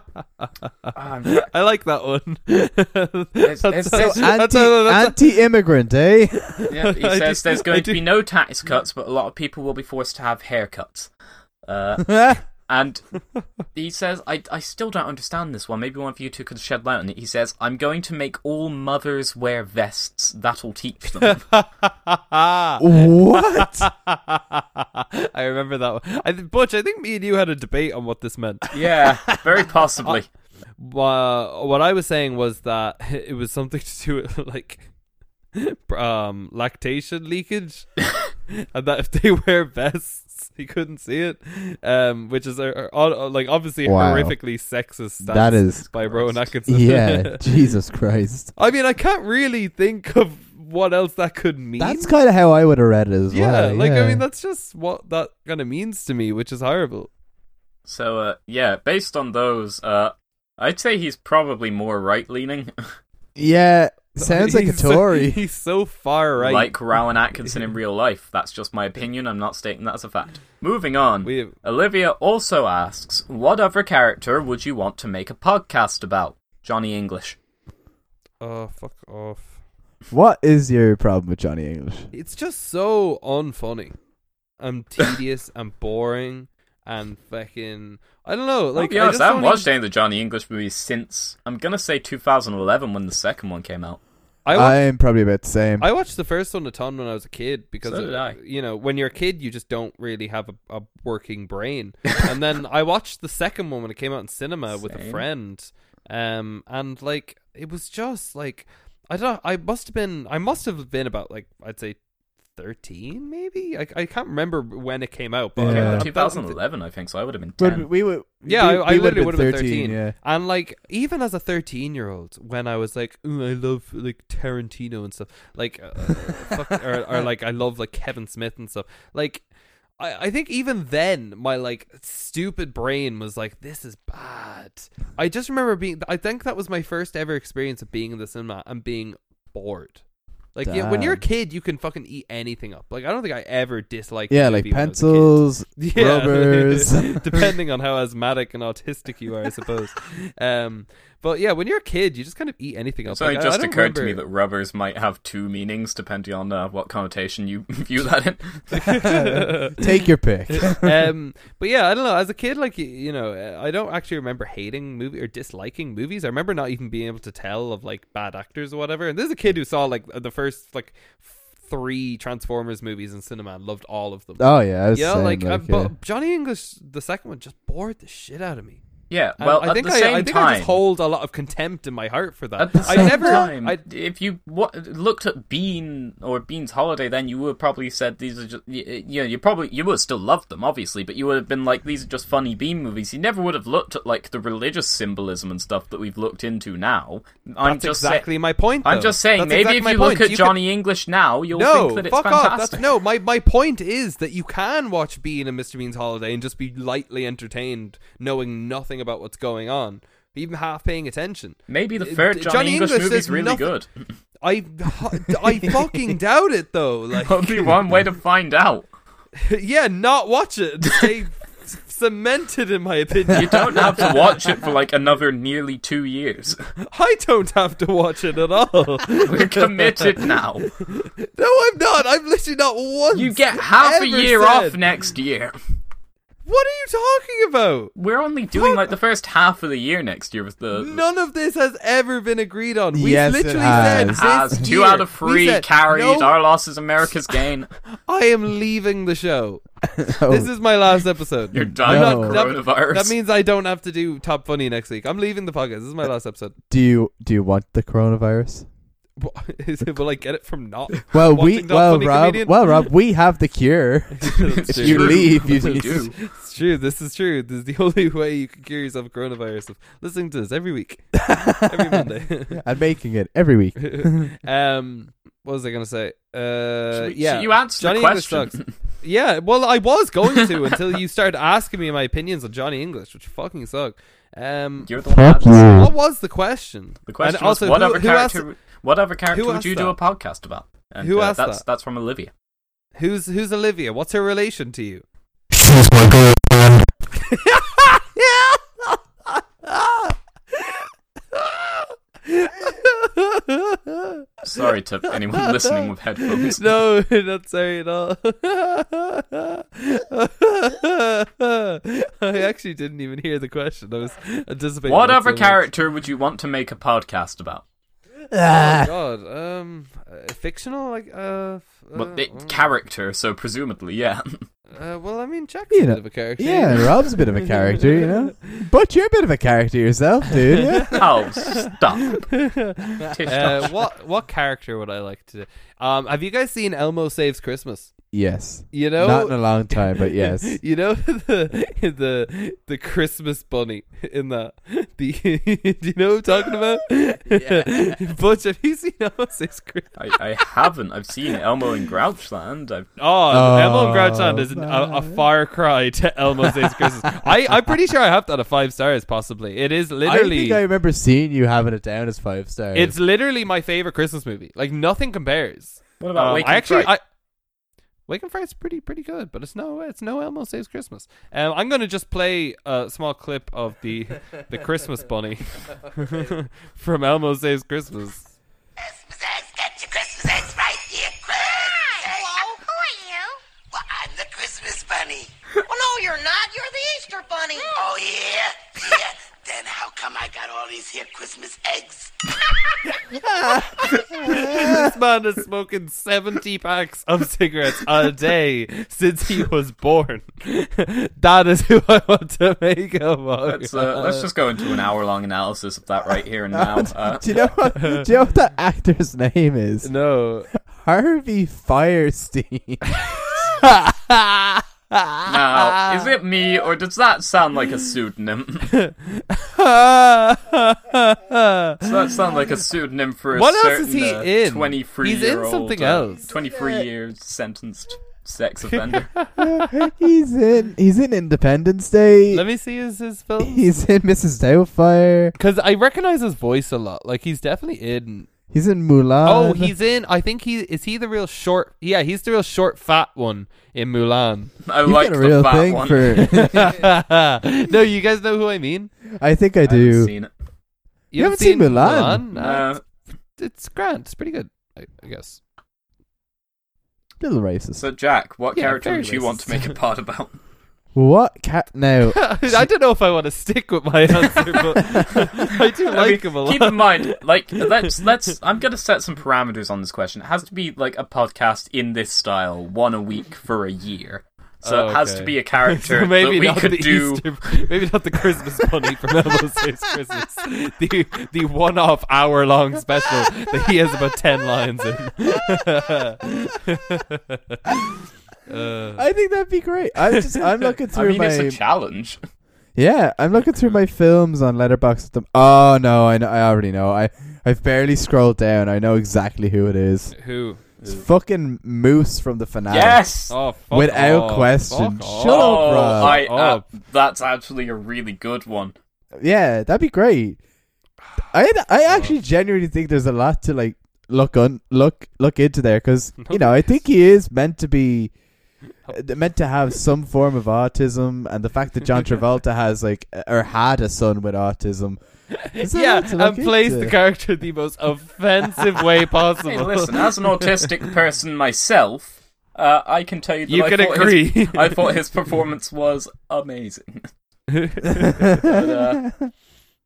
C: I'm-
B: I like that one.
C: It's-
B: That's-
C: it's-
B: that's-
A: anti
B: that's- that's-
A: anti-immigrant, eh?
C: Yeah, he says
B: do-
C: there's going to be no tax cuts, but a lot of people will be forced to have haircuts. Uh, and he says, I, I still don't understand this one. Maybe one of you two could shed light on it. He says, I'm going to make all mothers wear vests. That'll teach them.
A: what?
B: I remember that one. I, Butch, I think me and you had a debate on what this meant.
C: yeah, very possibly.
B: Wha- what I was saying was that it was something to do with like um lactation leakage, and that if they wear vests, he couldn't see it. Um, which is uh, uh, like obviously
A: Wow.
B: horrifically sexist. Stance
A: That is,
B: by Rowan Atkinson.
A: yeah, Jesus Christ.
B: I mean, I can't really think of what else that could mean.
A: That's kind of how I would have read it as
B: yeah,
A: well.
B: like
A: yeah.
B: Like I mean, that's just what that kind of means to me, which is horrible.
C: So, uh, yeah, based on those, uh, I'd say he's probably more right leaning,
A: yeah, sounds like a
B: He's so-
A: Tory.
B: he's so far right.
C: like Rowan Atkinson in real life. That's just my opinion. I'm not stating that as a fact. Moving on.
B: we
C: Olivia also asks, What other character would you want to make a podcast about? Johnny English.
B: oh fuck off.
A: What is your problem with Johnny English?
B: It's just so unfunny. and tedious and boring and fucking. I don't know. Like
C: I'll be
B: I
C: honest,
B: just
C: I haven't watched
B: even-
C: any of the Johnny English movies since I'm gonna say 2011 when the second one came out.
B: I watched,
A: I'm probably about the same.
B: I watched the first one a ton when I was a kid because
C: So did
B: uh, you know when you're a kid you just don't really have a, a working brain. and then I watched the second one when it came out in cinema with a friend, um, and like it was just like I don't. know. I must have been. I must have been about like I'd say. 13 maybe I, I can't remember when it came out but
A: Yeah.
C: Came
B: I-
C: out
B: I-
C: in
B: that-
C: 2011, I think, so I would have been
A: But we would.
B: Yeah,
A: we,
B: I- I
A: we
B: literally
A: would've
B: would've been 13.
A: Yeah.
B: And like even as a 13 year old, when I was like, "Ooh, I love like Tarantino and stuff, like, uh, fuck, or, or like I love like Kevin Smith and stuff, like. I, I think even then my like stupid brain was like this is bad. I just remember being I think that was my first ever experience of being in the cinema and being bored. Like yeah, when you're a kid, you can fucking eat anything up. Like I don't think I ever disliked.
A: Yeah, like
B: movie when I was a kid.
A: pencils. Rubbers.
B: depending on how asthmatic and autistic you are, I suppose. Um, but yeah, when you're a kid, you just kind of eat anything else.
C: It's only
B: Like, I- I
C: just
B: don't
C: occurred to me that rubbers might have two meanings depending on uh, what connotation you view that in.
A: Take your pick.
B: um, but yeah, I don't know. As a kid, like you, you know, uh, I don't actually remember hating movie or disliking movies. I remember not even being able to tell of like bad actors or whatever. And this is a kid who saw like the first like three Transformers movies in cinema and loved all of them.
A: Oh yeah, I was
B: yeah,
A: saying,
B: like, uh,
A: like, yeah.
B: but Johnny English, the second one, just bored the shit out of me.
C: Yeah,
B: And
C: well,
B: I
C: at
B: think
C: the
B: I,
C: same
B: I think
C: time,
B: I just hold a lot of contempt in my heart for that.
C: At the
B: I
C: same
B: never,
C: time,
B: I,
C: if you looked at Bean or Bean's Holiday, then you would have probably said these are just, y- you know, you probably, you would have still loved them, obviously, but you would have been like, these are just funny Bean movies. You never would have looked at, like, the religious symbolism and stuff that we've looked into now. I'm
B: that's
C: just
B: exactly my point.
C: I'm just saying,
B: That's
C: maybe
B: exactly
C: if you
B: point.
C: look at
B: You
C: Johnny English now, you'll
B: no,
C: think that it's
B: fuck
C: fantastic.
B: no. My my point is that you can watch Bean and Mr. Bean's Holiday and just be lightly entertained, knowing nothing about what's going on, even half paying attention.
C: Maybe the
B: Uh,
C: third Johnny,
B: Johnny
C: English,
B: English,
C: movie's
B: there's
C: really
B: nothing-
C: good.
B: I I fucking doubt it though. Like,
C: Only one way to find out.
B: yeah, not watch it. Stay cemented in my opinion.
C: You don't have to watch it for like another nearly two years.
B: I don't have to watch it at all.
C: We're committed now.
B: No, I'm not. I'm literally not once.
C: You get half a year
B: said-
C: off next year.
B: What are you talking about?
C: We're only doing like the first half of the year next year with the.
B: None of this has ever been agreed on. We
A: Yes, it
B: literally
A: has.
B: said
C: It has
B: this
C: two
B: year,
C: out of
B: we
C: three
B: said,
C: carried.
B: No,
C: Our loss is America's gain.
B: I am leaving the show.
A: Oh,
B: This is my last episode.
C: You're dying
A: No.
C: of
B: That-
C: coronavirus.
B: That means I don't have to do Top Funny next week. I'm leaving the podcast. This is my uh, last episode.
A: do you do you want the coronavirus?
B: Is it- Will I get it from not?
A: Well, we
B: Watching
A: well
B: Funny
A: Rob
B: Comedian?
A: well Rob we have the cure.
B: That's
A: if
B: true.
A: you leave, you
C: We do.
B: It's true. This is true. This is the only way you can cure yourself of coronavirus. Of listening to this every week, every Monday.
A: and making it every week.
B: um, what was I gonna say? Uh,
C: we-
B: yeah,
C: should you answer
B: Johnny
C: the
B: English
C: question.
B: sucks. Yeah, well, I was going to until you started asking me my opinions on Johnny English, which fucking suck. Um,
C: You're the one that
A: Fuck
C: had
A: you.
B: what was the question?
C: The question
B: And
C: was,
B: also,
C: what
B: who-
C: other
B: who asked-
C: character? What other character would
B: asked
C: you do a podcast about? And,
B: Who
C: uh,
B: asked
C: that's
B: that?
C: that's from Olivia.
B: Who's who's Olivia? What's her relation to you?
A: She's my girlfriend.
C: Sorry to anyone listening with headphones.
B: no, not sorry at all. I actually didn't even hear the question. I was anticipating.
C: What other
B: so
C: character would you want to make a podcast about?
B: Oh
A: Ah.
B: God, um, uh, fictional like uh, f-
C: Well,
B: uh,
C: it,
B: uh,
C: character, so presumably, yeah.
B: Uh, well, I mean, Jack's
A: You
B: a
A: know,
B: bit of a character.
A: Yeah, Rob's a bit of a character, you know. But you're a bit of a character yourself, dude. Yeah?
C: Oh, stop.
B: Uh, what what character would I like to? Um, have you guys seen Elmo Saves Christmas?
A: Yes.
B: You know,
A: Not in a long time, but yes.
B: you know the the the Christmas bunny in that. The do you know what I'm talking about? Butch, have you seen Elmo Saves Christmas?
C: I, I haven't. I've seen Elmo in Grouchland. I've
B: Oh,
A: Oh,
B: Elmo and Grouchland is an, a, a far cry to Elmo Saves Christmas. I I'm pretty sure I have that at five stars. Possibly, it is
A: I
B: literally.
A: think I remember seeing you having it down as five stars.
B: it's literally my favorite Christmas movie. Like nothing compares.
C: what about
B: Um,
C: Wake
B: I actually,
C: Fright?
B: I, Wake and Fright's pretty pretty good, but it's no it's no Elmo Saves Christmas. Um, I'm gonna just play a small clip of the the Christmas bunny from Elmo Saves Christmas.
E: Christmas eggs, get your Christmas eggs right here, Christmas eggs.
F: Hello, who are you?
E: Well, I'm the Christmas bunny.
F: Well, no, you're not. You're the Easter bunny.
E: Oh, yeah? Yeah. Then how come I got all these here Christmas eggs?
B: this man is smoking 70 packs of cigarettes a day since he was born. that is who I want to make a
C: Let's, uh, let's just go into an hour long analysis of that right here and now. Uh,
A: do you know what? do you know what that actor's name is?
B: No.
A: Harvey Fierstein.
C: now, is it me or does that sound like a pseudonym? does that sound like a pseudonym for a
B: What else is he
C: uh,
B: in?
C: 23
B: He's
C: year
B: in
C: old,
B: something
C: uh,
B: else.
C: 23 years sentenced sex offender?
A: he's in. He's in Independence Day.
B: Let me see his, his film.
A: He's in Mrs. Doubtfire.
B: Because I recognize his voice a lot. Like, he's definitely in.
A: He's in Mulan.
B: Oh, he's in. I think he. Is he the real short. Yeah, he's the real short, fat one in Mulan.
C: I
A: You've
C: like
A: got a
C: the
A: real
C: fat
A: thing
C: one.
A: for.
B: no, you guys know who I mean?
A: I think I
C: I haven't
A: do.
C: seen it.
B: You,
A: haven't seen Mulan?
B: Uh,
C: Uh,
B: it's, it's grand. It's pretty good, I, I guess.
A: Little racist.
C: so, Jack, what
B: Yeah,
C: character
B: very
C: would you want to
B: racist.
C: make a part about?
A: What cat now?
B: I don't know if I want to stick with my answer, but I do
C: I
B: like
C: mean,
B: him a lot.
C: Keep in mind, like let's let's. I'm gonna set some parameters on this question. It has to be like a podcast in this style, one a week for a year. So
B: Oh,
C: it has
B: okay.
C: to be a character
B: So maybe
C: that we
B: not
C: could
B: the
C: do.
B: Easter, maybe not the Christmas bunny from Elmo's Saves Christmas. The the one off hour long special that he has about ten lines in. Uh,
A: I think that'd be great. I'm just. I'm looking
C: I
A: through
C: mean,
A: my.
C: it's a challenge.
A: yeah, I'm looking through my films on Letterboxd. With them. Oh no, I know. I already know. I I've barely scrolled down. I know exactly who it is.
B: who?
A: It's fucking Moose from the Fanatic.
C: Yes.
B: Oh, fuck
A: Without
B: off.
A: question.
B: Fuck
A: Shut
B: off.
A: up,
C: oh,
A: Rob.
C: I, uh, that's actually a really good one.
A: Yeah, that'd be great. I I actually genuinely think there's a lot to like look on look look into there because you know I think he is meant to be meant to have some form of autism, and the fact that John Travolta has like or had a son with autism.
B: Yeah,
A: lot to look
B: and plays
A: into.
B: the character the most offensive way possible.
C: Hey, listen, as an autistic person myself, uh, I can tell you that
B: you
C: I
B: can
C: thought
B: agree.
C: His, I thought his performance was amazing. But, uh,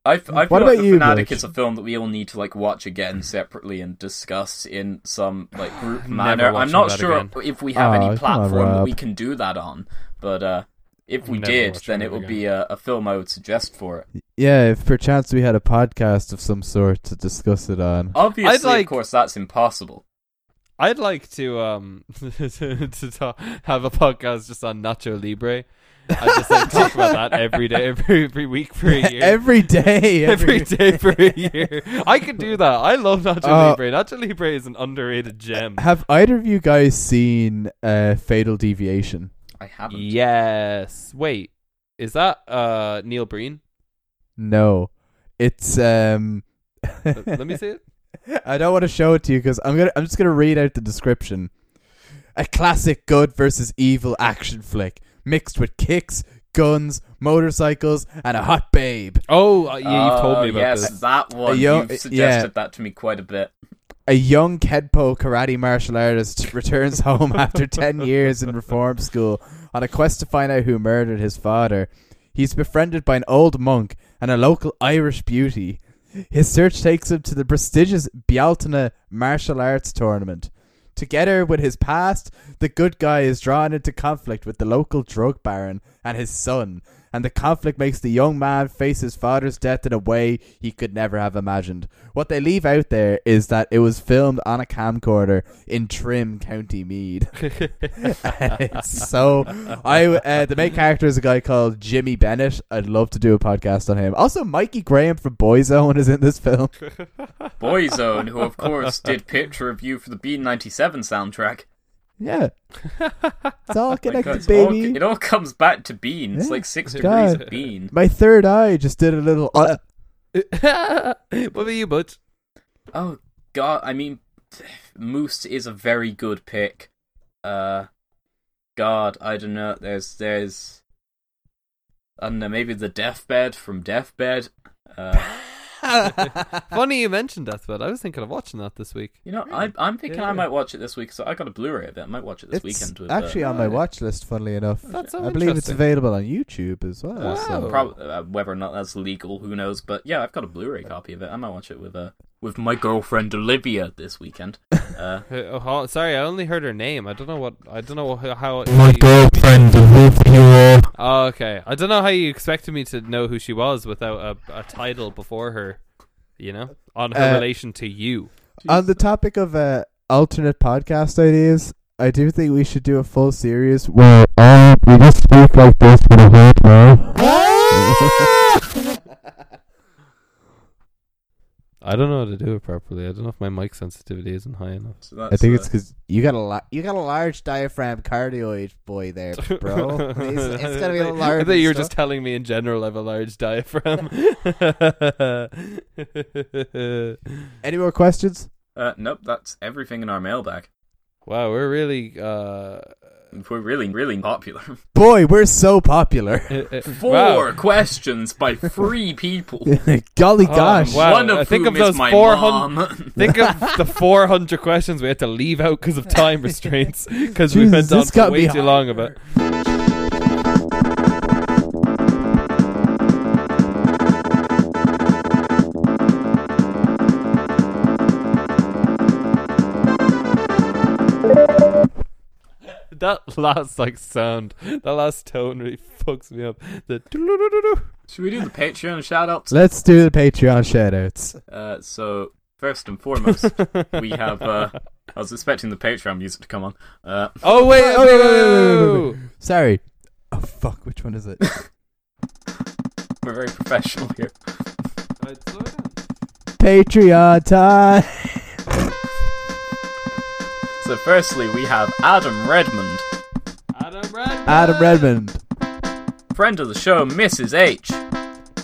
C: I, I feel
A: What
C: like
A: about
C: the
A: you,
C: Fanatic
A: Butch?
C: is a film that we all need to like watch again separately and discuss in some like group manner. I'm not sure
B: again.
C: if we have
A: Aw,
C: any
A: come on,
C: platform that we can do that on, but uh, if we
B: Never
C: did, then it would
B: again.
C: be a, a film I would suggest for it.
A: yeah, if perchance we had a podcast of some sort to discuss it on.
C: Obviously,
B: like-
C: of course, that's impossible.
B: I'd like to um to, to talk, have a podcast just on Nacho Libre. I just like talk about that every day, every every week for a year.
A: every day,
B: Every day for a year. I could do that. I love Nacho
A: Uh,
B: Libre. Nacho Libre is an underrated gem.
A: Have either of you guys seen uh, Fatal Deviation?
C: I haven't.
B: Yes. Wait. Is that uh Neil Breen?
A: No, it's um.
B: Let let me see it.
A: I don't want to show it to you because I'm gonna. I'm just gonna read out the description. A classic good versus evil action flick mixed with kicks, guns, motorcycles, and a hot babe.
B: Oh, uh, yeah, you've told me about that.
C: yes,
B: this.
C: that one.
A: yo-
C: You've
A: yeah.
C: suggested that to me quite a bit.
A: A young Kenpo karate martial artist returns home after 10 years in reform school on a quest to find out who murdered his father. He's befriended by an old monk and a local Irish beauty. His search takes him to the prestigious Bealtaine martial arts tournament. Together with his past, the good guy is drawn into conflict with the local drug baron and his son, and the conflict makes the young man face his father's death in a way he could never have imagined. What they leave out there is that it was filmed on a camcorder in Trim, County Meath. it's so I uh, the main character is a guy called Jimmy Bennett. I'd love to do a podcast on him. Also, Mikey Graham from Boyzone is in this film.
C: Boyzone, who of course did picture review for the B97 soundtrack.
A: Yeah, it's all connected,
C: Because all-
A: baby.
C: it all comes back to Bean. It's
A: Yeah.
C: like six degrees
A: God.
C: of Bean.
A: My third eye just did a little. Uh,
B: what about you, Butch?
C: Oh god, I mean, Moose is a very good pick. Uh, God, I don't know. There's, there's, I don't know. Maybe the Deathbed from Deathbed. Uh,
B: Funny you mentioned Deathbed. I was thinking of watching that this week.
C: you know, I, I'm thinking
B: Yeah.
C: I might watch it this week. So I got a Blu-ray of it. I might watch it this
A: it's
C: weekend. With,
A: actually
C: uh,
A: on my watch list. Funnily enough,
B: That's so
A: I believe it's available on YouTube as well.
B: Wow.
A: so-
C: Prob- uh, whether or not that's legal, who knows? But yeah, I've got a Blu-ray copy of it. I might watch it with uh, with my girlfriend Olivia this weekend. Uh,
B: oh, sorry, I only heard her name. I don't know what. I don't know how. how
D: My
B: how you-
D: girlfriend Olivia.
B: Oh, okay. I don't know how you expected me to know who she was without a, a title before her. You know, on her
A: Uh,
B: relation to you.
A: On the topic of uh, alternate podcast ideas, I do think we should do a full series where
D: Um, we just speak like this for the whole time.
B: I don't know how to do it properly. I don't know if my mic sensitivity isn't high enough.
C: so that's,
A: I think
C: uh,
A: it's because you got a la- you got a large diaphragm cardioid boy there, bro. it's, it's gonna be a large.
B: thought you were just telling me in general I have a large diaphragm.
A: Any more questions?
C: uh, nope, that's everything in our mailbag.
B: wow, we're really uh,
C: We're really, really popular.
A: Boy, we're so popular.
B: uh, uh,
C: Four
B: wow.
C: questions by three people.
A: Golly
B: Oh,
A: gosh.
B: wow.
C: One of
B: I think
C: whom
B: of those
C: is my
B: 400
C: mom.
B: Think of the 400 questions we had to leave out because of time restraints because we
A: Jesus,
B: went on
A: this
B: for
A: got
B: way
A: me
B: too
A: high.
B: long about. that last like sound, that last tone really fucks me up. The
C: should we do the Patreon shoutouts?
A: Let's do the Patreon shoutouts.
C: Uh, so first and foremost, we have. Uh, I was expecting the Patreon music to come on. Uh,
B: oh wait!
A: Oh, wait,
B: wait,
A: wait, wait,
B: wait.
A: Sorry. Oh fuck! Which one is it?
C: We're very professional here.
A: Patreon time.
C: So, firstly, we have Adam Redmond,
B: Adam Redmond.
A: Adam Redmond.
C: friend of the show, Mrs. H,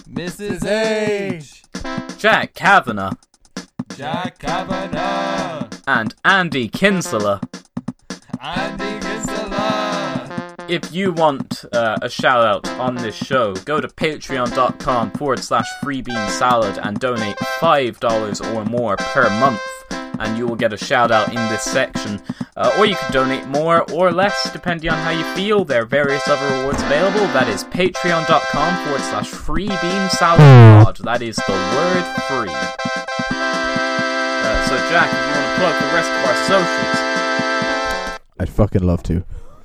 B: Mrs.
A: H.
C: Jack Kavanagh,
B: Jack Kavanagh.
C: and Andy Kinsella.
B: Andy Kinsella.
C: If you want uh, a shout out on this show, go to patreon.com forward slash freebean salad and donate $5 or more per month, and you will get a shout out in this section. Uh, or you can donate more or less depending on how you feel. There are various other rewards available. That is patreon.com forward slash freebean salad pod. That is the word free. Uh, so, Jack, if you want to plug the rest of our socials.
A: I'd fucking love to.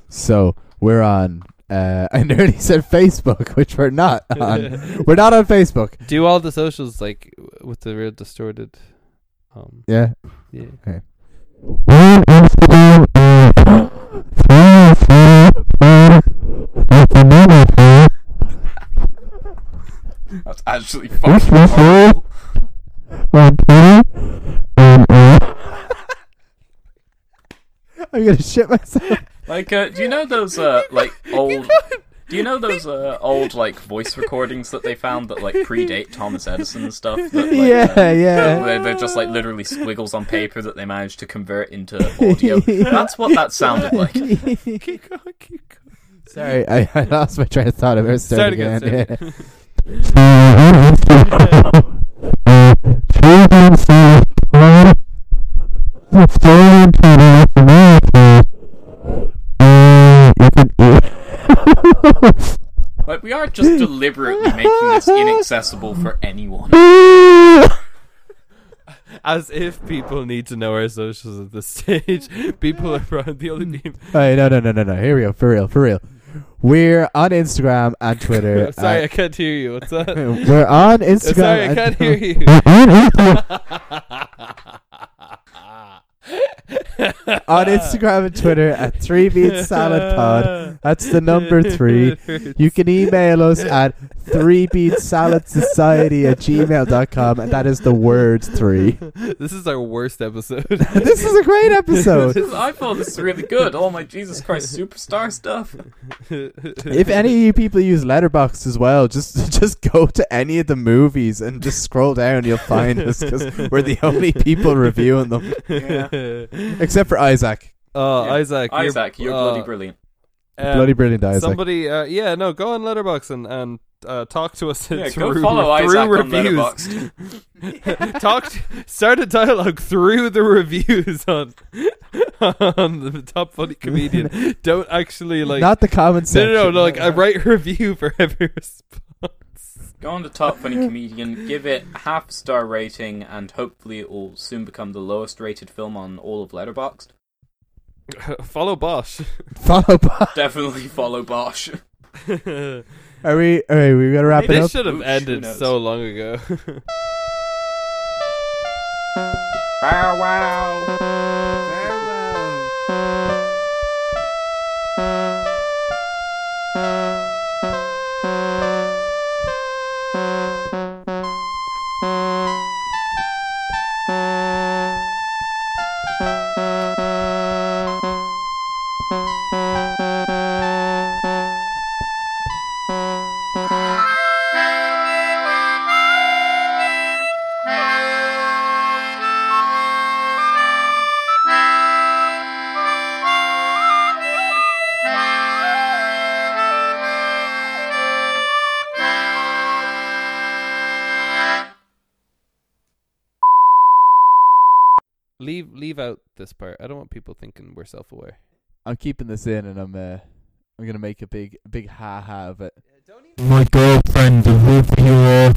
A: So we're on. Uh, I nearly said Facebook, which we're not on. we're not on Facebook.
B: Do all the socials like with the real distorted. Um,
A: Yeah.
C: That's actually fucking horrible.
A: I'm gonna shit myself.
C: Like, uh, do you know those uh, like old? Do you know those uh, old like voice recordings that they found that like predate Thomas Edison and stuff? That, like,
A: yeah,
C: uh,
A: yeah.
C: They're, they're just like literally squiggles on paper that they managed to convert into audio. That's what that sounded like.
B: keep going, keep going.
A: Sorry, I, I lost my train of thought. I better start,
B: Start
A: again.
B: again,
A: yeah.
C: Just deliberately making this inaccessible for anyone.
B: As if people need to know our socials at this stage. People are probably the only people.
A: Hey, no, no, no, no, no. Here we go. For real, for real. We're on Instagram and Twitter.
B: Sorry, I
A: uh,
B: can't hear you. What's that?
A: we're on Instagram.
B: Sorry, I
A: and-
B: can't hear you.
A: On Instagram and Twitter at Three Bean Salad Pod. That's the number three. You can email us at three bean salad society at gmail.com and that is the word three.
B: This is our worst episode.
A: This is a great episode.
C: This- I thought this was really good. Oh my Jesus Christ, superstar stuff.
A: If any of you people use Letterboxd as well, just just go to any of the movies and just scroll down. You'll find us because we're the only people reviewing them, except for Isaac.
B: Oh,
C: Yeah.
B: Isaac, you're-
C: Isaac, you're
B: uh,
C: bloody brilliant.
B: Um,
A: Bloody brilliant, Isaac.
B: Somebody, uh, yeah, no, go on Letterboxd and and uh, talk to us
C: Yeah,
B: through,
C: go follow
B: through
C: Isaac
B: reviews.
C: Letterboxd.
B: talk, t- start a dialogue through the reviews on on the top funny comedian. Don't actually like
A: Not the comment
B: no,
A: section.
B: no, no, no. Like I write a review for every response.
C: Go on to Top Funny Comedian, give it half a star rating, and hopefully it will soon become the lowest rated film on all of Letterboxd.
B: Follow Bosch.
A: Follow Bosch.
C: Definitely follow Bosch.
A: Are we? All right, we gotta wrap it
B: this
A: up.
B: should have
C: Who
B: ended
C: knows?
B: so long ago.
C: Bow wow.
B: Leave leave out this part. I don't want people thinking we're self aware.
A: I'm keeping this in, and I'm uh, I'm gonna make a big, big ha ha of it.
D: My girlfriend, the reviewer.